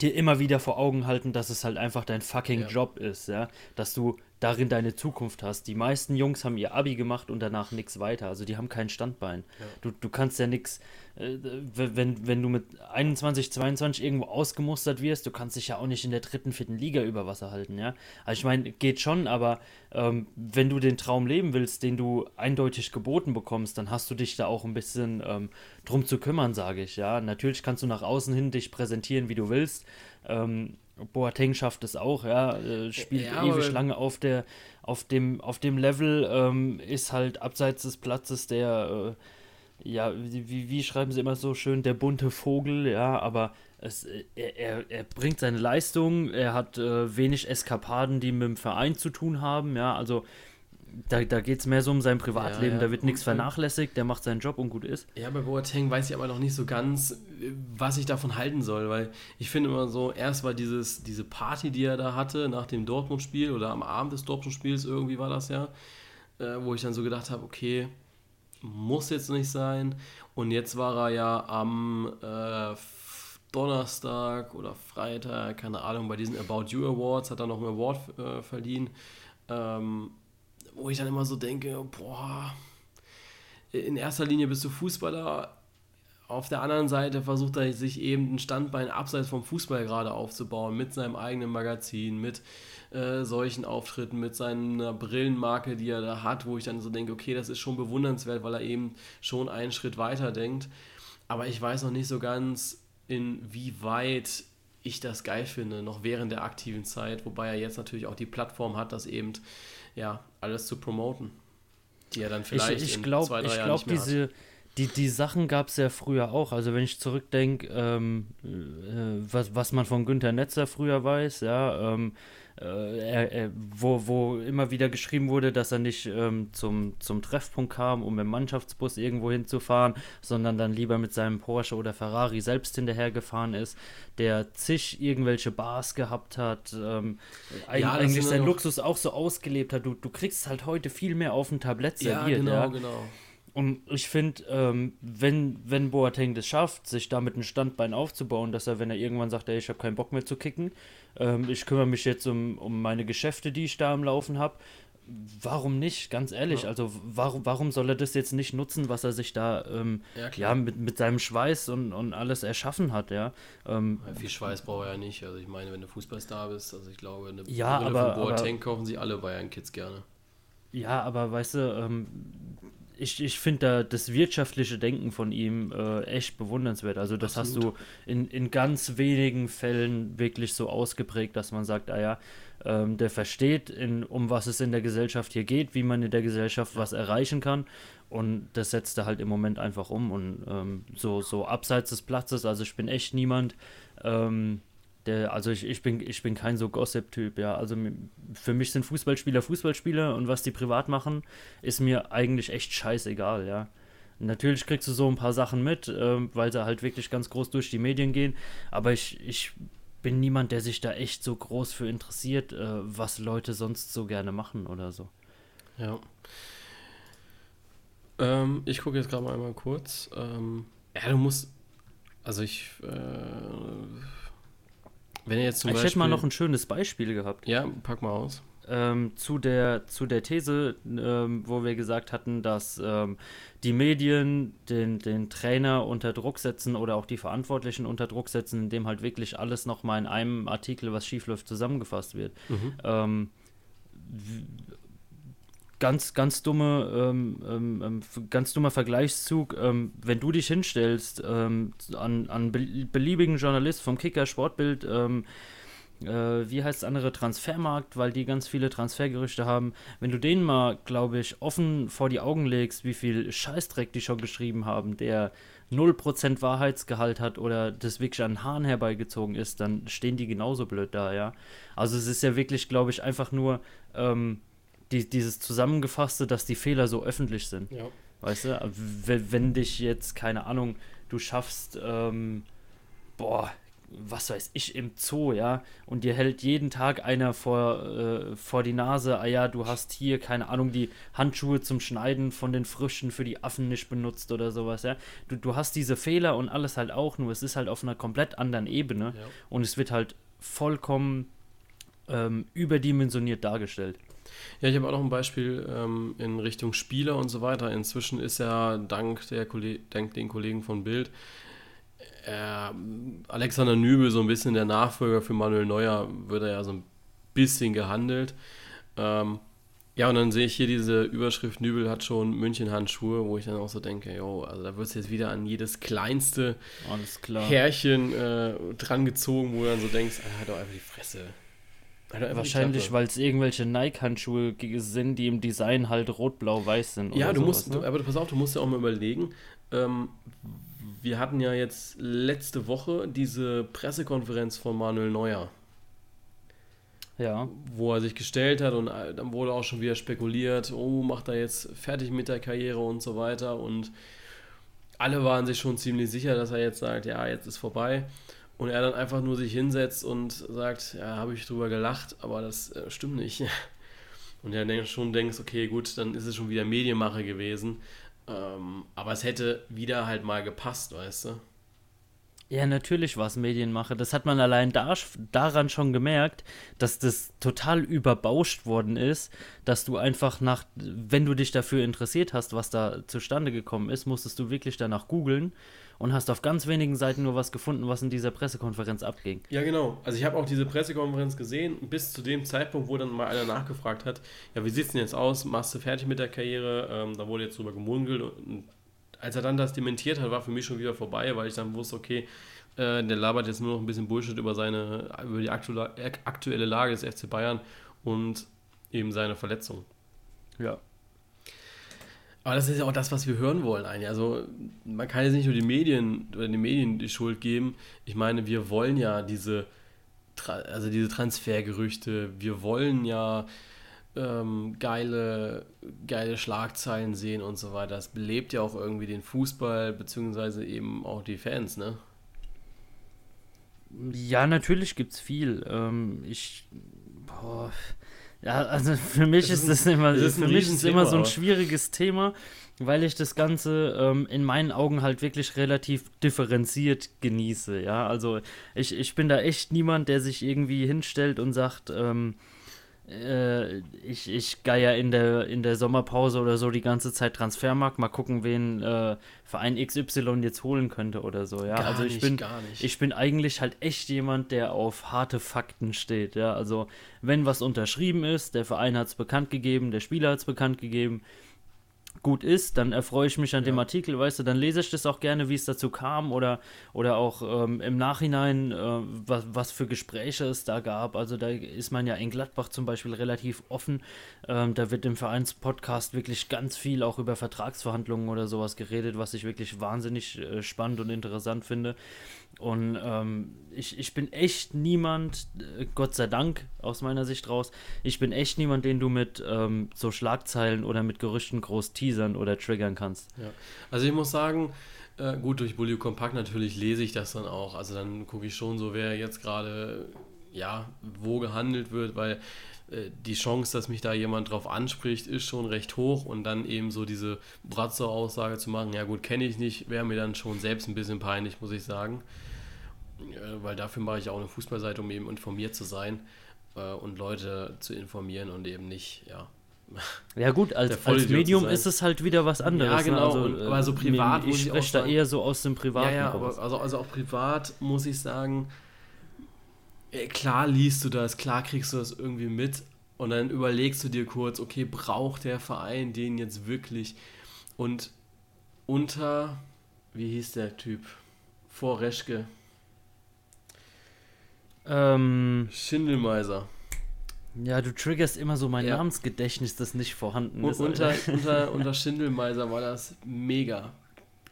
B: dir immer wieder vor Augen halten, dass es halt einfach dein fucking. Job ist, ja. Dass du darin deine Zukunft hast. Die meisten Jungs haben ihr Abi gemacht und danach nichts weiter. Also die haben kein Standbein. Ja. Du, du kannst ja nichts, äh, wenn, wenn du mit 21, 22 irgendwo ausgemustert wirst, du kannst dich ja auch nicht in der dritten, vierten Liga über Wasser halten, ja. Also ich meine, geht schon, aber ähm, wenn du den Traum leben willst, den du eindeutig geboten bekommst, dann hast du dich da auch ein bisschen ähm, drum zu kümmern, sage ich, ja. Natürlich kannst du nach außen hin dich präsentieren, wie du willst. Ähm, Boateng schafft es auch, ja, äh, spielt ja, ewig lange auf der, auf dem, auf dem Level, ähm, ist halt abseits des Platzes der, äh, ja, wie, wie schreiben sie immer so schön, der bunte Vogel, ja, aber es, er, er, er bringt seine Leistung, er hat äh, wenig Eskapaden, die mit dem Verein zu tun haben, ja, also da, da geht es mehr so um sein Privatleben, ja, ja, da wird nichts vernachlässigt, der macht seinen Job und gut ist.
A: Ja, bei Boateng weiß ich aber noch nicht so ganz, was ich davon halten soll, weil ich finde immer so, erst war dieses, diese Party, die er da hatte nach dem Dortmund-Spiel oder am Abend des Dortmund-Spiels, irgendwie war das ja, äh, wo ich dann so gedacht habe, okay, muss jetzt nicht sein. Und jetzt war er ja am äh, Donnerstag oder Freitag, keine Ahnung, bei diesen About You Awards hat er noch einen Award äh, verliehen. Ähm, wo ich dann immer so denke, boah, in erster Linie bist du Fußballer, auf der anderen Seite versucht er sich eben ein Standbein abseits vom Fußball gerade aufzubauen, mit seinem eigenen Magazin, mit äh, solchen Auftritten, mit seiner Brillenmarke, die er da hat, wo ich dann so denke, okay, das ist schon bewundernswert, weil er eben schon einen Schritt weiter denkt. Aber ich weiß noch nicht so ganz, inwieweit ich das geil finde, noch während der aktiven Zeit, wobei er jetzt natürlich auch die Plattform hat, das eben ja, alles zu promoten. Die er dann vielleicht
B: ich, ich glaub, in zwei, drei ich Jahren glaub, nicht diese, hat. Die, die Sachen gab es ja früher auch. Also wenn ich zurückdenke, ähm, äh, was, was man von Günter Netzer früher weiß, ja, ähm, äh, er, wo, wo immer wieder geschrieben wurde, dass er nicht ähm, zum, zum Treffpunkt kam, um im Mannschaftsbus irgendwo hinzufahren, sondern dann lieber mit seinem Porsche oder Ferrari selbst hinterhergefahren ist, der zig irgendwelche Bars gehabt hat, ähm, ja, eigentlich seinen Luxus auch so ausgelebt hat. Du, du kriegst halt heute viel mehr auf ein Tablett serviert. Ja, genau, ja. genau. Und ich finde, ähm, wenn, wenn Boateng das schafft, sich damit ein Standbein aufzubauen, dass er, wenn er irgendwann sagt, ey, ich habe keinen Bock mehr zu kicken, ähm, ich kümmere mich jetzt um, um meine Geschäfte, die ich da am Laufen habe, warum nicht? Ganz ehrlich, ja. also warum, warum soll er das jetzt nicht nutzen, was er sich da ähm, ja, ja, mit, mit seinem Schweiß und, und alles erschaffen hat, ja? Ähm,
A: ja viel Schweiß braucht er ja nicht. Also ich meine, wenn du Fußballstar bist, also ich glaube, eine
B: ja, Brille aber,
A: von Boateng aber, kaufen sie alle Bayern Kids gerne.
B: Ja, aber weißt du, ähm, ich, ich finde da das wirtschaftliche Denken von ihm äh, echt bewundernswert. Also das Absolut. hast du in, in ganz wenigen Fällen wirklich so ausgeprägt, dass man sagt, ah ja, ähm, der versteht, in, um was es in der Gesellschaft hier geht, wie man in der Gesellschaft was erreichen kann. Und das setzt er halt im Moment einfach um. Und ähm, so, so abseits des Platzes, also ich bin echt niemand, ähm, der, also ich, ich, bin, ich bin kein so Gossip-Typ, ja. Also für mich sind Fußballspieler Fußballspieler und was die privat machen, ist mir eigentlich echt scheißegal, ja. Natürlich kriegst du so ein paar Sachen mit, äh, weil sie halt wirklich ganz groß durch die Medien gehen, aber ich, ich bin niemand, der sich da echt so groß für interessiert, äh, was Leute sonst so gerne machen oder so.
A: Ja. Ähm, ich gucke jetzt gerade mal einmal kurz. Ähm, ja, du musst. Also ich. Äh, wenn ihr jetzt zum
B: ich
A: Beispiel,
B: hätte mal noch ein schönes Beispiel gehabt.
A: Ja, pack mal aus.
B: Ähm, zu, der, zu der These, ähm, wo wir gesagt hatten, dass ähm, die Medien den, den Trainer unter Druck setzen oder auch die Verantwortlichen unter Druck setzen, indem halt wirklich alles nochmal in einem Artikel, was schiefläuft, zusammengefasst wird. Mhm. Ganz, ganz dumme, ähm, ähm, ähm ganz dummer Vergleichszug. Ähm, wenn du dich hinstellst ähm, an, an beliebigen Journalist vom Kicker Sportbild, ähm, äh, wie heißt das andere Transfermarkt, weil die ganz viele Transfergerüchte haben. Wenn du denen mal, glaube ich, offen vor die Augen legst, wie viel Scheißdreck die schon geschrieben haben, der 0% Wahrheitsgehalt hat oder das wirklich an Haaren herbeigezogen ist, dann stehen die genauso blöd da, ja. Also es ist ja wirklich, glaube ich, einfach nur ähm, die, dieses Zusammengefasste, dass die Fehler so öffentlich sind. Ja. Weißt du, wenn, wenn dich jetzt, keine Ahnung, du schaffst, ähm, boah, was weiß ich, im Zoo, ja, und dir hält jeden Tag einer vor, äh, vor die Nase, ah ja, du hast hier, keine Ahnung, die Handschuhe zum Schneiden von den Frischen für die Affen nicht benutzt oder sowas, ja. Du, du hast diese Fehler und alles halt auch, nur es ist halt auf einer komplett anderen Ebene ja. und es wird halt vollkommen ähm, überdimensioniert dargestellt.
A: Ja, ich habe auch noch ein Beispiel ähm, in Richtung Spieler und so weiter. Inzwischen ist ja dank, der dank den Kollegen von Bild äh, Alexander Nübel so ein bisschen der Nachfolger für Manuel Neuer, wird er ja so ein bisschen gehandelt. Ähm, ja, und dann sehe ich hier diese Überschrift, Nübel hat schon München-Handschuhe, wo ich dann auch so denke, jo, also da wird es jetzt wieder an jedes kleinste Härchen äh, drangezogen, wo du dann so denkst, ah, halt doch einfach die Fresse.
B: Wahrscheinlich, weil es irgendwelche Nike-Handschuhe sind, die im Design halt rot-blau-weiß sind.
A: Ja, du sowas, musst, ne? aber pass auf, du musst ja auch mal überlegen, ähm, wir hatten ja jetzt letzte Woche diese Pressekonferenz von Manuel Neuer. Ja. Wo er sich gestellt hat und äh, dann wurde auch schon wieder spekuliert, oh, macht er jetzt fertig mit der Karriere und so weiter. Und alle waren sich schon ziemlich sicher, dass er jetzt sagt, ja, jetzt ist vorbei. Und er dann einfach nur sich hinsetzt und sagt, ja, habe ich drüber gelacht, aber das äh, stimmt nicht. Und er dann schon denkst, okay, gut, dann ist es schon wieder Medienmache gewesen. Ähm, aber es hätte wieder halt mal gepasst, weißt du?
B: Ja, natürlich war es Medienmache. Das hat man allein da, daran schon gemerkt, dass das total überbauscht worden ist, dass du einfach nach, wenn du dich dafür interessiert hast, was da zustande gekommen ist, musstest du wirklich danach googeln und hast auf ganz wenigen Seiten nur was gefunden, was in dieser Pressekonferenz abging.
A: Ja, genau. Also ich habe auch diese Pressekonferenz gesehen, bis zu dem Zeitpunkt, wo dann mal einer nachgefragt hat, ja, wie sieht es denn jetzt aus? Machst du fertig mit der Karriere? Ähm, da wurde jetzt drüber gemungelt. Und als er dann das dementiert hat, war für mich schon wieder vorbei, weil ich dann wusste, okay, äh, der labert jetzt nur noch ein bisschen Bullshit über seine, über die aktuelle Lage des FC Bayern und eben seine Verletzung. Ja. Aber das ist ja auch das, was wir hören wollen eigentlich. Also man kann jetzt nicht nur die Medien oder den Medien die Schuld geben. Ich meine, wir wollen ja diese, also diese Transfergerüchte, wir wollen ja ähm, geile, geile Schlagzeilen sehen und so weiter. Das belebt ja auch irgendwie den Fußball, beziehungsweise eben auch die Fans, ne?
B: Ja, natürlich gibt es viel. Ähm, ich. Boah, ja, also für mich das ist, ist, das immer, ist für mich ist immer so ein schwieriges Thema, weil ich das Ganze ähm, in meinen Augen halt wirklich relativ differenziert genieße. Ja, also ich, ich bin da echt niemand, der sich irgendwie hinstellt und sagt, ähm, äh, ich, ich geier in der, in der Sommerpause oder so die ganze Zeit Transfermarkt, mal gucken, wen äh, Verein XY jetzt holen könnte oder so, ja. Gar also ich nicht, bin, ich bin eigentlich halt echt jemand, der auf harte Fakten steht, ja. Also wenn was unterschrieben ist, der Verein hat es bekannt gegeben, der Spieler hat es bekannt gegeben, gut ist, dann erfreue ich mich an ja. dem Artikel, weißt du, dann lese ich das auch gerne, wie es dazu kam oder, oder auch ähm, im Nachhinein, äh, was, was für Gespräche es da gab. Also da ist man ja in Gladbach zum Beispiel relativ offen. Ähm, da wird im Vereinspodcast wirklich ganz viel auch über Vertragsverhandlungen oder sowas geredet, was ich wirklich wahnsinnig äh, spannend und interessant finde. Und ähm, ich, ich bin echt niemand, äh, Gott sei Dank aus meiner Sicht raus, ich bin echt niemand, den du mit ähm, so Schlagzeilen oder mit Gerüchten groß teasern oder triggern kannst.
A: Ja. Also ich muss sagen, äh, gut, durch Bully Compact natürlich lese ich das dann auch. Also dann gucke ich schon so, wer jetzt gerade, ja, wo gehandelt wird, weil äh, die Chance, dass mich da jemand drauf anspricht, ist schon recht hoch und dann eben so diese Bratzo-Aussage zu machen, ja gut, kenne ich nicht, wäre mir dann schon selbst ein bisschen peinlich, muss ich sagen. Äh, weil dafür mache ich auch eine Fußballseite, um eben informiert zu sein äh, und Leute zu informieren und eben nicht, ja.
B: Ja gut, als, als Medium ist es halt wieder was anderes. Ja, ne? genau, ne? also, aber so privat Ich spreche da eher so aus dem Privaten
A: ja, ja, aber, also, also auch privat muss ich sagen, klar liest du das, klar kriegst du das irgendwie mit und dann überlegst du dir kurz, okay, braucht der Verein den jetzt wirklich? Und unter, wie hieß der Typ? Vor Reschke. Ähm, Schindelmeiser.
B: Ja, du triggerst immer so mein ja. Namensgedächtnis, das nicht vorhanden ist.
A: Unter, unter, unter Schindelmeiser war das mega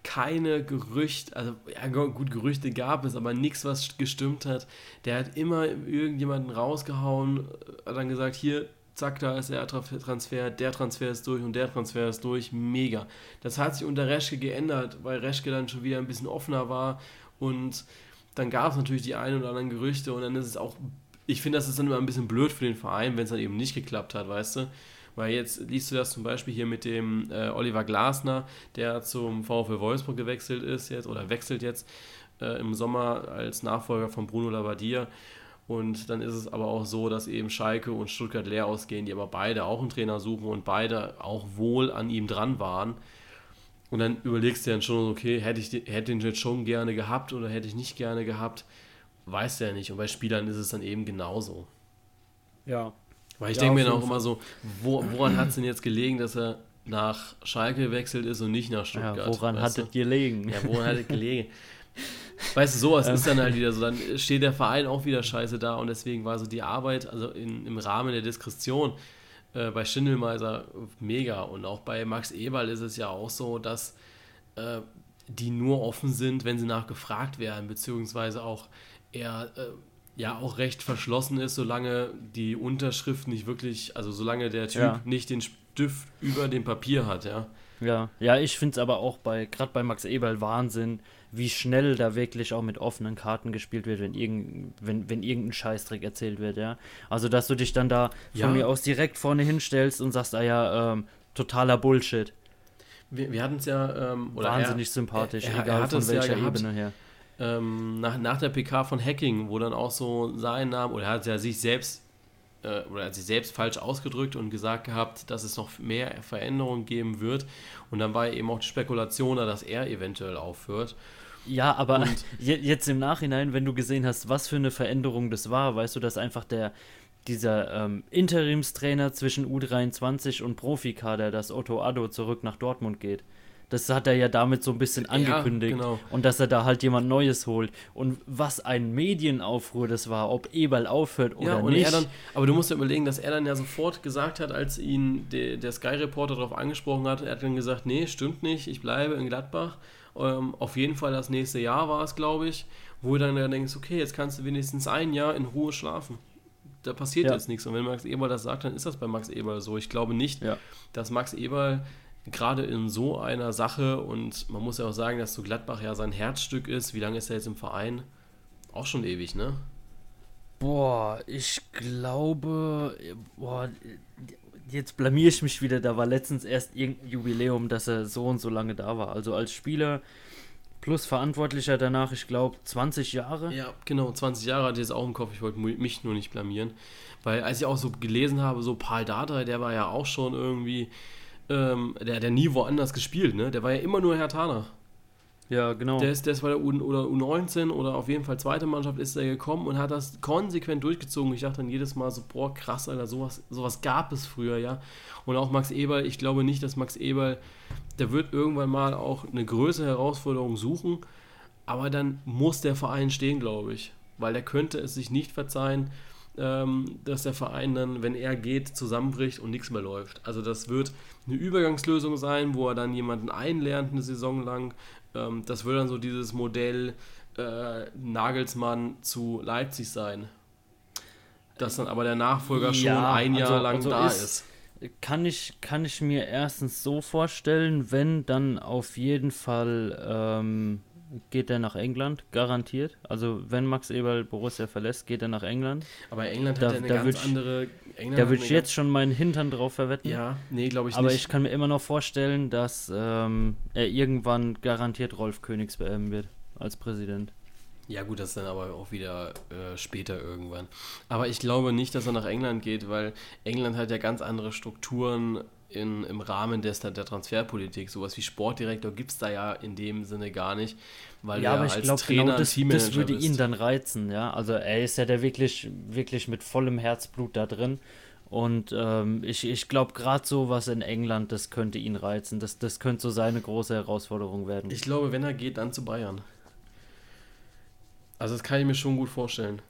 A: keine Gerüchte, also ja gut, Gerüchte gab es, aber nichts, was gestimmt hat. Der hat immer irgendjemanden rausgehauen, hat dann gesagt, hier, zack, da ist der Transfer, der Transfer ist durch und der Transfer ist durch, mega. Das hat sich unter Reschke geändert, weil Reschke dann schon wieder ein bisschen offener war und dann gab es natürlich die ein oder anderen Gerüchte und dann ist es auch, ich finde, das ist dann immer ein bisschen blöd für den Verein, wenn es dann eben nicht geklappt hat, weißt du. Weil jetzt liest du das zum Beispiel hier mit dem äh, Oliver Glasner, der zum VfL Wolfsburg gewechselt ist jetzt oder wechselt jetzt äh, im Sommer als Nachfolger von Bruno Labbadia. Und dann ist es aber auch so, dass eben Schalke und Stuttgart leer ausgehen, die aber beide auch einen Trainer suchen und beide auch wohl an ihm dran waren. Und dann überlegst du dann schon, okay, hätte ich hätte ihn jetzt schon gerne gehabt oder hätte ich nicht gerne gehabt, weißt du ja nicht. Und bei Spielern ist es dann eben genauso.
B: Ja.
A: Weil ich
B: Ja,
A: denke mir dann auch immer so, wo, woran hat es denn jetzt gelegen, dass er nach Schalke gewechselt ist und nicht nach Stuttgart?
B: ja woran hat es gelegen?
A: Ja, woran hat es gelegen? Weißt du, sowas ist dann halt wieder so, dann steht der Verein auch wieder scheiße da und deswegen war so die Arbeit, also in, im Rahmen der Diskretion äh, bei Schindelmeiser mega und auch bei Max Eberl ist es ja auch so, dass äh, die nur offen sind, wenn sie nachgefragt werden, beziehungsweise auch er äh, ja auch recht verschlossen ist, solange die Unterschrift nicht wirklich, also solange der Typ
B: Ja.
A: nicht den Stift über dem Papier hat, ja.
B: Ja, ja, ich finde es aber auch bei, gerade bei Max Eberl Wahnsinn, wie schnell da wirklich auch mit offenen Karten gespielt wird, wenn, irgend, wenn, wenn irgendein Scheißdreck erzählt wird, ja. Also, dass du dich dann da von
A: Ja.
B: mir aus direkt vorne hinstellst und sagst, ah ja, ähm, totaler Bullshit.
A: Wir, wir hatten es ja, ähm, oder er-
B: Wahnsinnig sympathisch,
A: er- er
B: egal von
A: ja
B: welcher
A: gehabt.
B: Ebene her.
A: ähm, nach, nach der PK von Hacking, wo dann auch so sein Name, oder er hat ja sich selbst, äh, oder er hat sich selbst falsch ausgedrückt und gesagt gehabt, dass es noch mehr Veränderungen geben wird. Und dann war eben auch die Spekulation da, dass er eventuell aufhört.
B: Ja, aber
A: Und-
B: je, jetzt im Nachhinein, wenn du gesehen hast, was für eine Veränderung das war, weißt du, dass einfach der dieser ähm, Interimstrainer zwischen U23 und Profikader, dass Otto Addo zurück nach Dortmund geht. Das hat er ja damit so ein bisschen angekündigt.
A: genau.
B: Und dass er da halt jemand Neues holt. Und was ein Medienaufruhr das war, ob Eberl aufhört oder
A: ja, und
B: nicht.
A: dann, aber du musst ja überlegen, dass er dann ja sofort gesagt hat, als ihn de, der Sky-Reporter darauf angesprochen hat, er hat dann gesagt, nee, stimmt nicht, ich bleibe in Gladbach. Ähm, auf jeden Fall das nächste Jahr war es, glaube ich, wo du dann ja denkst, okay, jetzt kannst du wenigstens ein Jahr in Ruhe schlafen. Da passiert
B: Ja.
A: jetzt nichts. Und wenn Max Eberl das sagt, dann ist das bei Max Eberl so. Ich glaube nicht,
B: Ja.
A: dass Max Eberl gerade in so einer Sache, und man muss ja auch sagen, dass so Gladbach ja sein Herzstück ist, wie lange ist er jetzt im Verein? Auch schon ewig, ne?
B: Boah, ich glaube, boah, jetzt blamier ich mich wieder. Da war letztens erst irgendein Jubiläum, dass er so und so lange da war. Also als Spieler plus Verantwortlicher danach, ich glaube, 20 Jahre.
A: Ja, genau, 20 Jahre hatte ich jetzt auch im Kopf, ich wollte mich nur nicht blamieren. Weil als ich auch so gelesen habe, so Paul Dardai, der war ja auch schon irgendwie, ähm, der hat ja nie woanders gespielt, ne? Der war ja immer nur Herr Taner.
B: Ja, genau.
A: Der ist, der ist bei der U oder U19 oder auf jeden Fall zweite Mannschaft ist er gekommen und hat das konsequent durchgezogen. Ich dachte dann jedes Mal so, boah, krass, Alter, sowas, sowas gab es früher, ja. Und auch Max Eberl, ich glaube nicht, dass Max Eberl, der wird irgendwann mal auch eine größere Herausforderung suchen, aber dann muss der Verein stehen, glaube ich. Weil der könnte es sich nicht verzeihen, ähm, dass der Verein dann, wenn er geht, zusammenbricht und nichts mehr läuft. Also das wird eine Übergangslösung sein, wo er dann jemanden einlernt eine Saison lang. Ähm, das wird dann so dieses Modell äh, Nagelsmann zu Leipzig sein. Dass dann aber der Nachfolger schon
B: Ja,
A: ein Jahr
B: also-
A: lang
B: also
A: da
B: ist-
A: ist.
B: Kann ich, kann ich mir erstens so vorstellen, wenn dann auf jeden Fall ähm, geht er nach England, garantiert. Also wenn Max Eberl Borussia verlässt, geht er nach England.
A: Aber England
B: Da-
A: hat ja eine
B: da
A: ganz
B: ich-
A: andere. England
B: Da würde ich jetzt schon meinen Hintern drauf verwetten.
A: Ja, nee, glaube ich
B: Aber
A: nicht.
B: ich kann mir immer noch vorstellen, dass ähm, er irgendwann garantiert Rolf Königs beerben wird als Präsident.
A: Ja, gut, das ist dann aber auch wieder äh, später irgendwann. Aber ich glaube nicht, dass er nach England geht, weil England hat ja ganz andere Strukturen in, im Rahmen des, der Transferpolitik. Sowas wie Sportdirektor gibt es da ja in dem Sinne gar nicht, weil
B: ja, ich
A: als
B: glaube,
A: Trainer
B: genau das,
A: Teammanager
B: das würde ihn dann reizen, ja. Also er ist ja der wirklich, wirklich mit vollem Herzblut da drin. Und ähm, ich, ich glaube, gerade so was in England, das könnte ihn reizen. Das, das könnte so seine große Herausforderung werden.
A: Ich glaube, wenn er geht, dann zu Bayern. Also das kann ich mir schon gut vorstellen.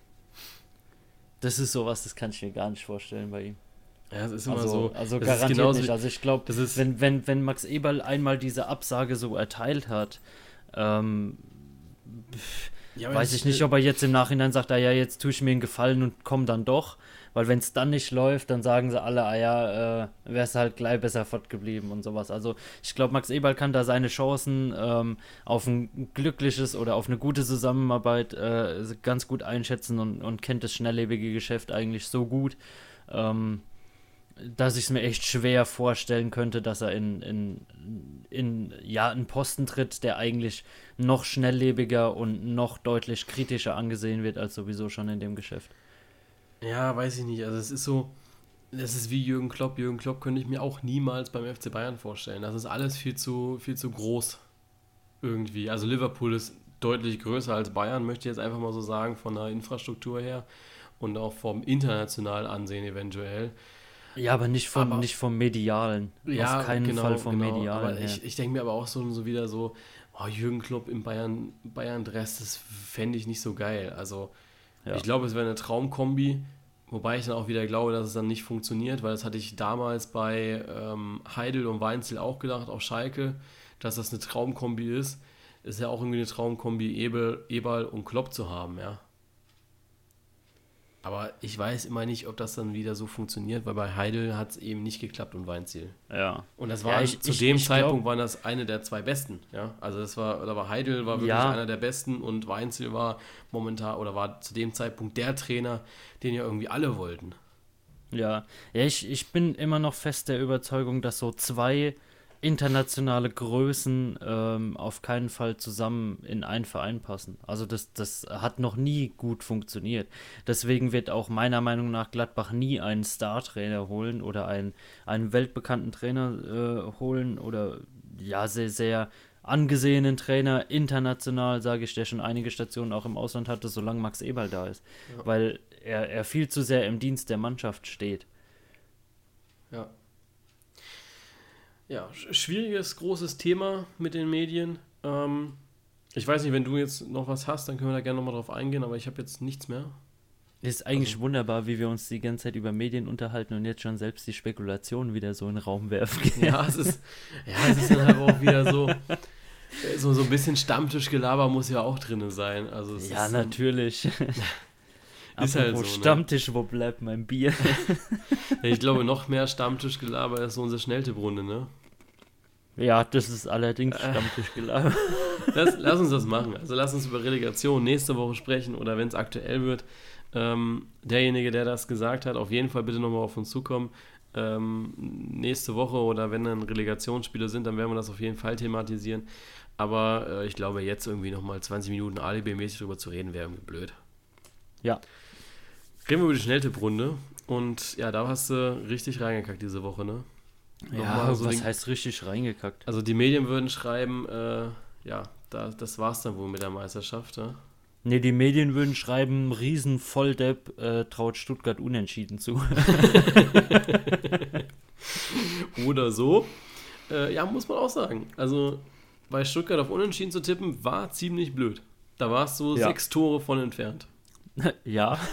B: das ist sowas, das kann ich mir gar nicht vorstellen bei ihm.
A: Ja, es ist immer
B: Also,
A: so.
B: also garantiert
A: genauso
B: nicht. Also ich glaube, wenn, wenn, wenn Max Eberl einmal diese Absage so erteilt hat, ähm,
A: Ja,
B: weiß ich nicht, ob er jetzt im Nachhinein sagt, ah ja, jetzt tue ich mir einen Gefallen und komm dann doch. Weil wenn es dann nicht läuft, dann sagen sie alle, ah ja, äh, wär's halt gleich besser fortgeblieben und sowas. Also ich glaube, Max Eberl kann da seine Chancen ähm, auf ein glückliches oder auf eine gute Zusammenarbeit äh, ganz gut einschätzen und, und kennt das schnelllebige Geschäft eigentlich so gut, ähm, dass ich es mir echt schwer vorstellen könnte, dass er in, in, in ja, einen Posten tritt, der eigentlich noch schnelllebiger und noch deutlich kritischer angesehen wird als sowieso schon in dem Geschäft.
A: Ja, weiß ich nicht. Also es ist so, das ist wie Jürgen Klopp. Jürgen Klopp könnte ich mir auch niemals beim FC Bayern vorstellen. Das ist alles viel zu, viel zu groß irgendwie. Also Liverpool ist deutlich größer als Bayern, möchte ich jetzt einfach mal so sagen, von der Infrastruktur her und auch vom internationalen Ansehen eventuell.
B: Ja, aber nicht vom, aber, nicht vom Medialen.
A: Ja, Auf keinen genau, Fall vom genau. Medialen. Aber ich, ich denke mir aber auch so, so wieder so, oh, Jürgen Klopp im Bayern, Bayern Dress, das fände ich nicht so geil. Also ja. ich glaube, es wäre eine Traumkombi, wobei ich dann auch wieder glaube, dass es dann nicht funktioniert, weil das hatte ich damals bei ähm, Heidel und Weinzel auch gedacht, auch Schalke, dass das eine Traumkombi ist. Ist ja auch irgendwie eine Traumkombi, Ebel, Eberl und Klopp zu haben, ja. Aber ich weiß immer nicht, ob das dann wieder so funktioniert, weil bei Heidel hat es eben nicht geklappt und Weinziel.
B: Ja.
A: Und das war ja, ich, zu ich, dem ich Zeitpunkt glaub... waren das eine der zwei besten. Ja, also das war, da war Heidel war wirklich ja. einer der besten und Weinziel war momentan oder war zu dem Zeitpunkt der Trainer, den ja irgendwie alle wollten.
B: Ja, ja, ich, ich bin immer noch fest der Überzeugung, dass so zwei internationale Größen ähm, auf keinen Fall zusammen in einen Verein passen. Also das, das hat noch nie gut funktioniert. Deswegen wird auch meiner Meinung nach Gladbach nie einen Star-Trainer holen oder einen, einen weltbekannten Trainer äh, holen oder ja, sehr, sehr angesehenen Trainer, international, sage ich, der schon einige Stationen auch im Ausland hatte, solange Max Eberl da ist. Ja. Weil er, er viel zu sehr im Dienst der Mannschaft steht.
A: Ja, ja, schwieriges, großes Thema mit den Medien. Ähm, ich weiß nicht, wenn du jetzt noch was hast, dann können wir da gerne nochmal drauf eingehen, aber ich habe jetzt nichts mehr.
B: Es ist eigentlich also, wunderbar, wie wir uns die ganze Zeit über Medien unterhalten und jetzt schon selbst die Spekulationen wieder so in den Raum werfen.
A: Ja, es ist, ja, es ist dann halt auch wieder so, so, so ein bisschen Stammtischgelaber muss ja auch drin sein. Also
B: ja, ist, natürlich. ist halt so. Ne? Stammtisch, wo bleibt mein Bier?
A: ich glaube, noch mehr Stammtischgelaber ist so unsere Schnelltipprunde, ne?
B: Ja, das ist allerdings äh. Stammtischgelaber.
A: lass, lass uns das machen. Also lass uns über Relegation nächste Woche sprechen oder wenn es aktuell wird. Ähm, derjenige, der das gesagt hat, auf jeden Fall bitte nochmal auf uns zukommen. Ähm, nächste Woche oder wenn dann Relegationsspiele sind, dann werden wir das auf jeden Fall thematisieren. Aber äh, ich glaube, jetzt irgendwie nochmal 20 Minuten Alibi-mäßig drüber zu reden, wäre irgendwie blöd.
B: Ja.
A: Reden wir über die Schnelltipprunde. Und ja, da hast du richtig reingekackt diese Woche, ne?
B: Ja, so was den, heißt richtig reingekackt?
A: Also die Medien würden schreiben, äh, ja, da, das war's dann wohl mit der Meisterschaft, ja?
B: Ne, die Medien würden schreiben, riesen Volldepp äh, traut Stuttgart unentschieden zu.
A: Oder so. Äh, ja, muss man auch sagen. Also bei Stuttgart auf Unentschieden zu tippen, war ziemlich blöd. Da warst du ja. sechs Tore von entfernt.
B: ja.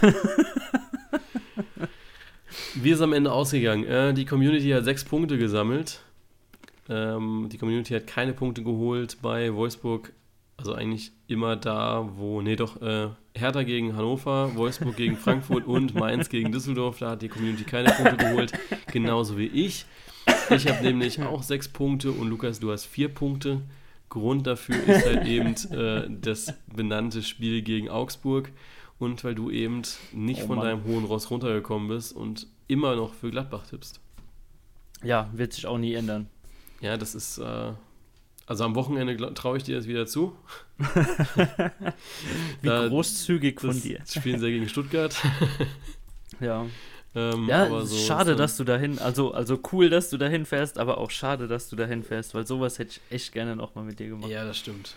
A: Wie ist am Ende ausgegangen? Äh, die Community hat sechs Punkte gesammelt. Ähm, die Community hat keine Punkte geholt bei Wolfsburg. Also eigentlich immer da, wo, nee doch, äh, Hertha gegen Hannover, Wolfsburg gegen Frankfurt und Mainz gegen Düsseldorf. Da hat die Community keine Punkte geholt. Genauso wie ich. Ich habe nämlich auch sechs Punkte und Lukas, du hast vier Punkte. Grund dafür ist halt eben äh, das benannte Spiel gegen Augsburg und weil du eben nicht oh, von Mann. deinem hohen Ross runtergekommen bist und immer noch für Gladbach tippst.
B: Ja, wird sich auch nie ändern.
A: Ja, das ist. Äh, also am Wochenende traue ich dir das wieder zu.
B: Wie da, großzügig von dir.
A: Spielen sie gegen Stuttgart.
B: ja. Ähm, ja, so schade, so. dass du dahin, also, also cool, dass du dahin fährst, aber auch schade, dass du dahin fährst, weil sowas hätte ich echt gerne nochmal mit dir gemacht.
A: Ja, das stimmt.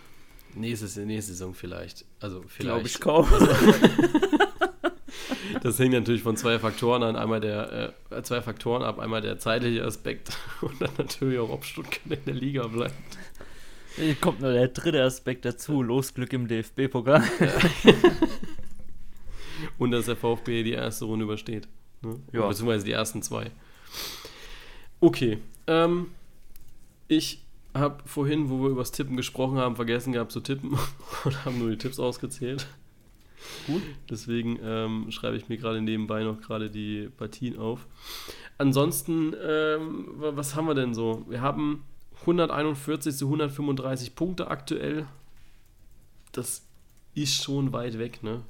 A: Nächste, nächste Saison vielleicht. Also vielleicht.
B: Glaube ich kaum.
A: Also, das hängt natürlich von zwei Faktoren an. Einmal der, äh, zwei Faktoren ab. Einmal der zeitliche Aspekt und dann natürlich auch, ob Stuttgart in der Liga bleibt.
B: Hier kommt nur der dritte Aspekt dazu. Los Glück im DFB-Pokal. Ja.
A: und dass der VfB die erste Runde übersteht. Ne? Ja. Beziehungsweise die ersten zwei. Okay. Ähm, ich habe vorhin, wo wir über das Tippen gesprochen haben, vergessen gehabt zu tippen und haben nur die Tipps ausgezählt. Gut. Deswegen ähm, schreibe ich mir gerade nebenbei noch gerade die Partien auf. Ansonsten, ähm, was haben wir denn so? Wir haben 141 zu 135 Punkte aktuell. Das ist schon weit weg, ne?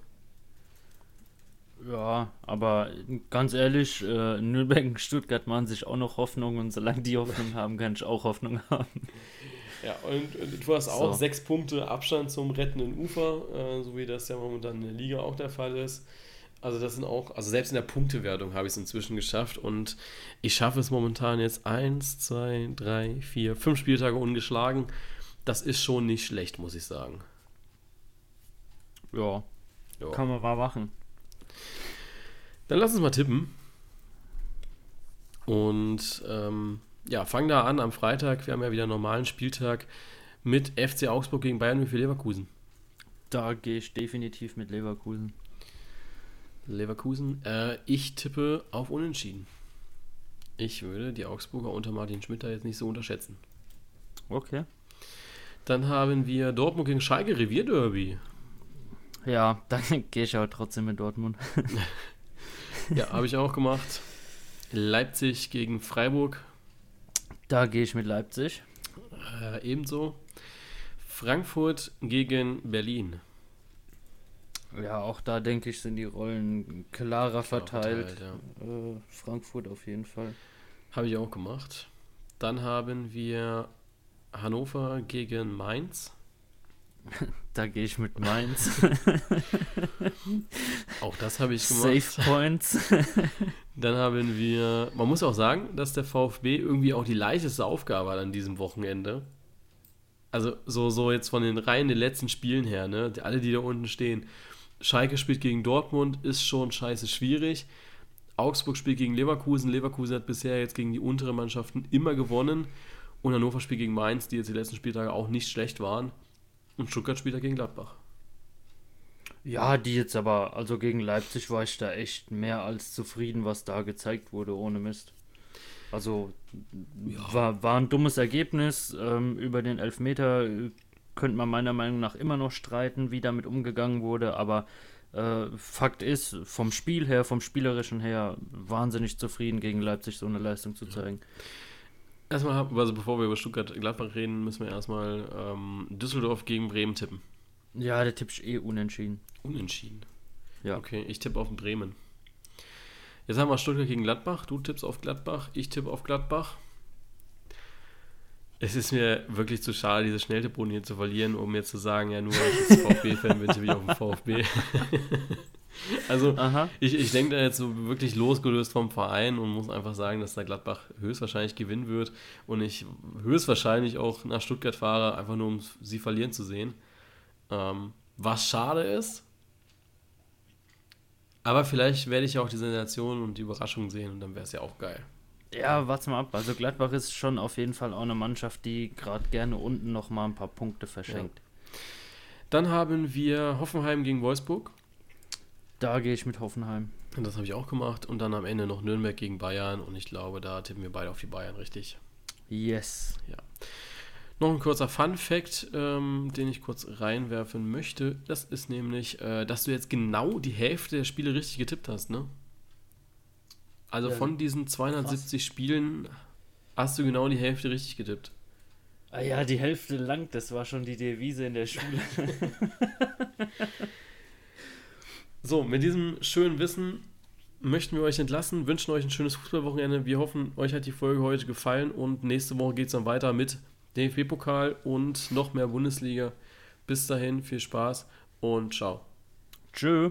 B: Ja, aber ganz ehrlich, äh, Nürnberg und Stuttgart machen sich auch noch Hoffnung und solange die Hoffnung haben, kann ich auch Hoffnung haben.
A: Ja, und, und du hast auch so. sechs Punkte Abstand zum rettenden Ufer, äh, so wie das ja momentan in der Liga auch der Fall ist. Also das sind auch, also selbst in der Punktewertung habe ich es inzwischen geschafft und ich schaffe es momentan jetzt eins, zwei, drei, vier, fünf Spieltage ungeschlagen. Das ist schon nicht schlecht, muss ich sagen.
B: Ja,
A: Ja.
B: kann man mal machen.
A: Dann lass uns mal tippen. Und ähm, ja, fang da an am Freitag. Wir haben ja wieder einen normalen Spieltag mit FC Augsburg gegen Bayern. Wie viel Leverkusen?
B: Da gehe ich definitiv mit Leverkusen.
A: Leverkusen. Äh, ich tippe auf Unentschieden. Ich würde die Augsburger unter Martin Schmidt da jetzt nicht so unterschätzen.
B: Okay.
A: Dann haben wir Dortmund gegen Schalke Revierderby.
B: Ja, dann gehe ich aber trotzdem mit Dortmund.
A: Ja, habe ich auch gemacht. Leipzig gegen Freiburg
B: Da gehe ich mit Leipzig.
A: äh, ebenso. Frankfurt gegen Berlin.
B: Ja, auch da denke ich, sind die Rollen klarer verteilt.
A: verteilt,
B: äh, Frankfurt auf jeden Fall.
A: Habe ich auch gemacht. Dann haben wir Hannover gegen Mainz.
B: Da gehe ich mit Mainz.
A: Auch das habe ich gemacht.
B: Safe Points.
A: Dann haben wir, man muss auch sagen, dass der VfB irgendwie auch die leichteste Aufgabe hat an diesem Wochenende. Also so, so jetzt von den Reihen der letzten Spielen her, ne? Die- Alle, die da unten stehen. Schalke spielt gegen Dortmund, ist schon scheiße schwierig. Augsburg spielt gegen Leverkusen. Leverkusen hat bisher jetzt gegen die unteren Mannschaften immer gewonnen. Und Hannover spielt gegen Mainz, die jetzt die letzten Spieltage auch nicht schlecht waren. Und Stuttgart spielt da gegen Gladbach.
B: Ja, die jetzt aber, also gegen Leipzig war ich da echt mehr als zufrieden, was da gezeigt wurde, ohne Mist. Also war, war ein dummes Ergebnis. Ähm, über den Elfmeter äh, könnte man meiner Meinung nach immer noch streiten, wie damit umgegangen wurde, aber äh, Fakt ist, vom Spiel her, vom Spielerischen her, wahnsinnig zufrieden, gegen Leipzig so eine Leistung zu zeigen.
A: Erstmal, also bevor wir über Stuttgart-Gladbach reden, müssen wir erstmal ähm, Düsseldorf gegen Bremen tippen.
B: Ja, der Tipp ist eh unentschieden.
A: Unentschieden.
B: Ja.
A: Okay, ich tippe auf Bremen. Jetzt haben wir Stuttgart gegen Gladbach. Du tippst auf Gladbach, ich tippe auf Gladbach. Es ist mir wirklich zu schade, diese Schnelltipprunde hier zu verlieren, um mir zu sagen, ja, nur weil ich jetzt VfB-Fan bin, tippe ich auf den VfB. also,
B: Aha.
A: ich, ich denke da jetzt so wirklich losgelöst vom Verein und muss einfach sagen, dass der Gladbach höchstwahrscheinlich gewinnen wird und ich höchstwahrscheinlich auch nach Stuttgart fahre, einfach nur um sie verlieren zu sehen. Ähm, was schade ist, aber vielleicht werde ich ja auch die Sensation und die Überraschung sehen und dann wäre es ja auch geil.
B: Ja, warte mal ab. Also Gladbach ist schon auf jeden Fall auch eine Mannschaft, die gerade gerne unten noch mal ein paar Punkte verschenkt.
A: Dann haben wir Hoffenheim gegen Wolfsburg.
B: Da gehe ich mit Hoffenheim.
A: Und das habe ich auch gemacht. Und dann am Ende noch Nürnberg gegen Bayern. Und ich glaube, da tippen wir beide auf die Bayern richtig.
B: Yes.
A: Noch ein kurzer Fun-Fact, ähm, den ich kurz reinwerfen möchte. Das ist nämlich, äh, dass du jetzt genau die Hälfte der Spiele richtig getippt hast, ne? Also
B: Ja,
A: von diesen 270 Spielen hast du genau die Hälfte richtig getippt.
B: Ah ja, die Hälfte lang, das war schon die Devise in der Schule.
A: So, mit diesem schönen Wissen möchten wir euch entlassen, wünschen euch ein schönes Fußballwochenende. Wir hoffen, euch hat die Folge heute gefallen und nächste Woche geht es dann weiter mit DFB-Pokal und noch mehr Bundesliga. Bis dahin, viel Spaß und ciao.
B: Tschö.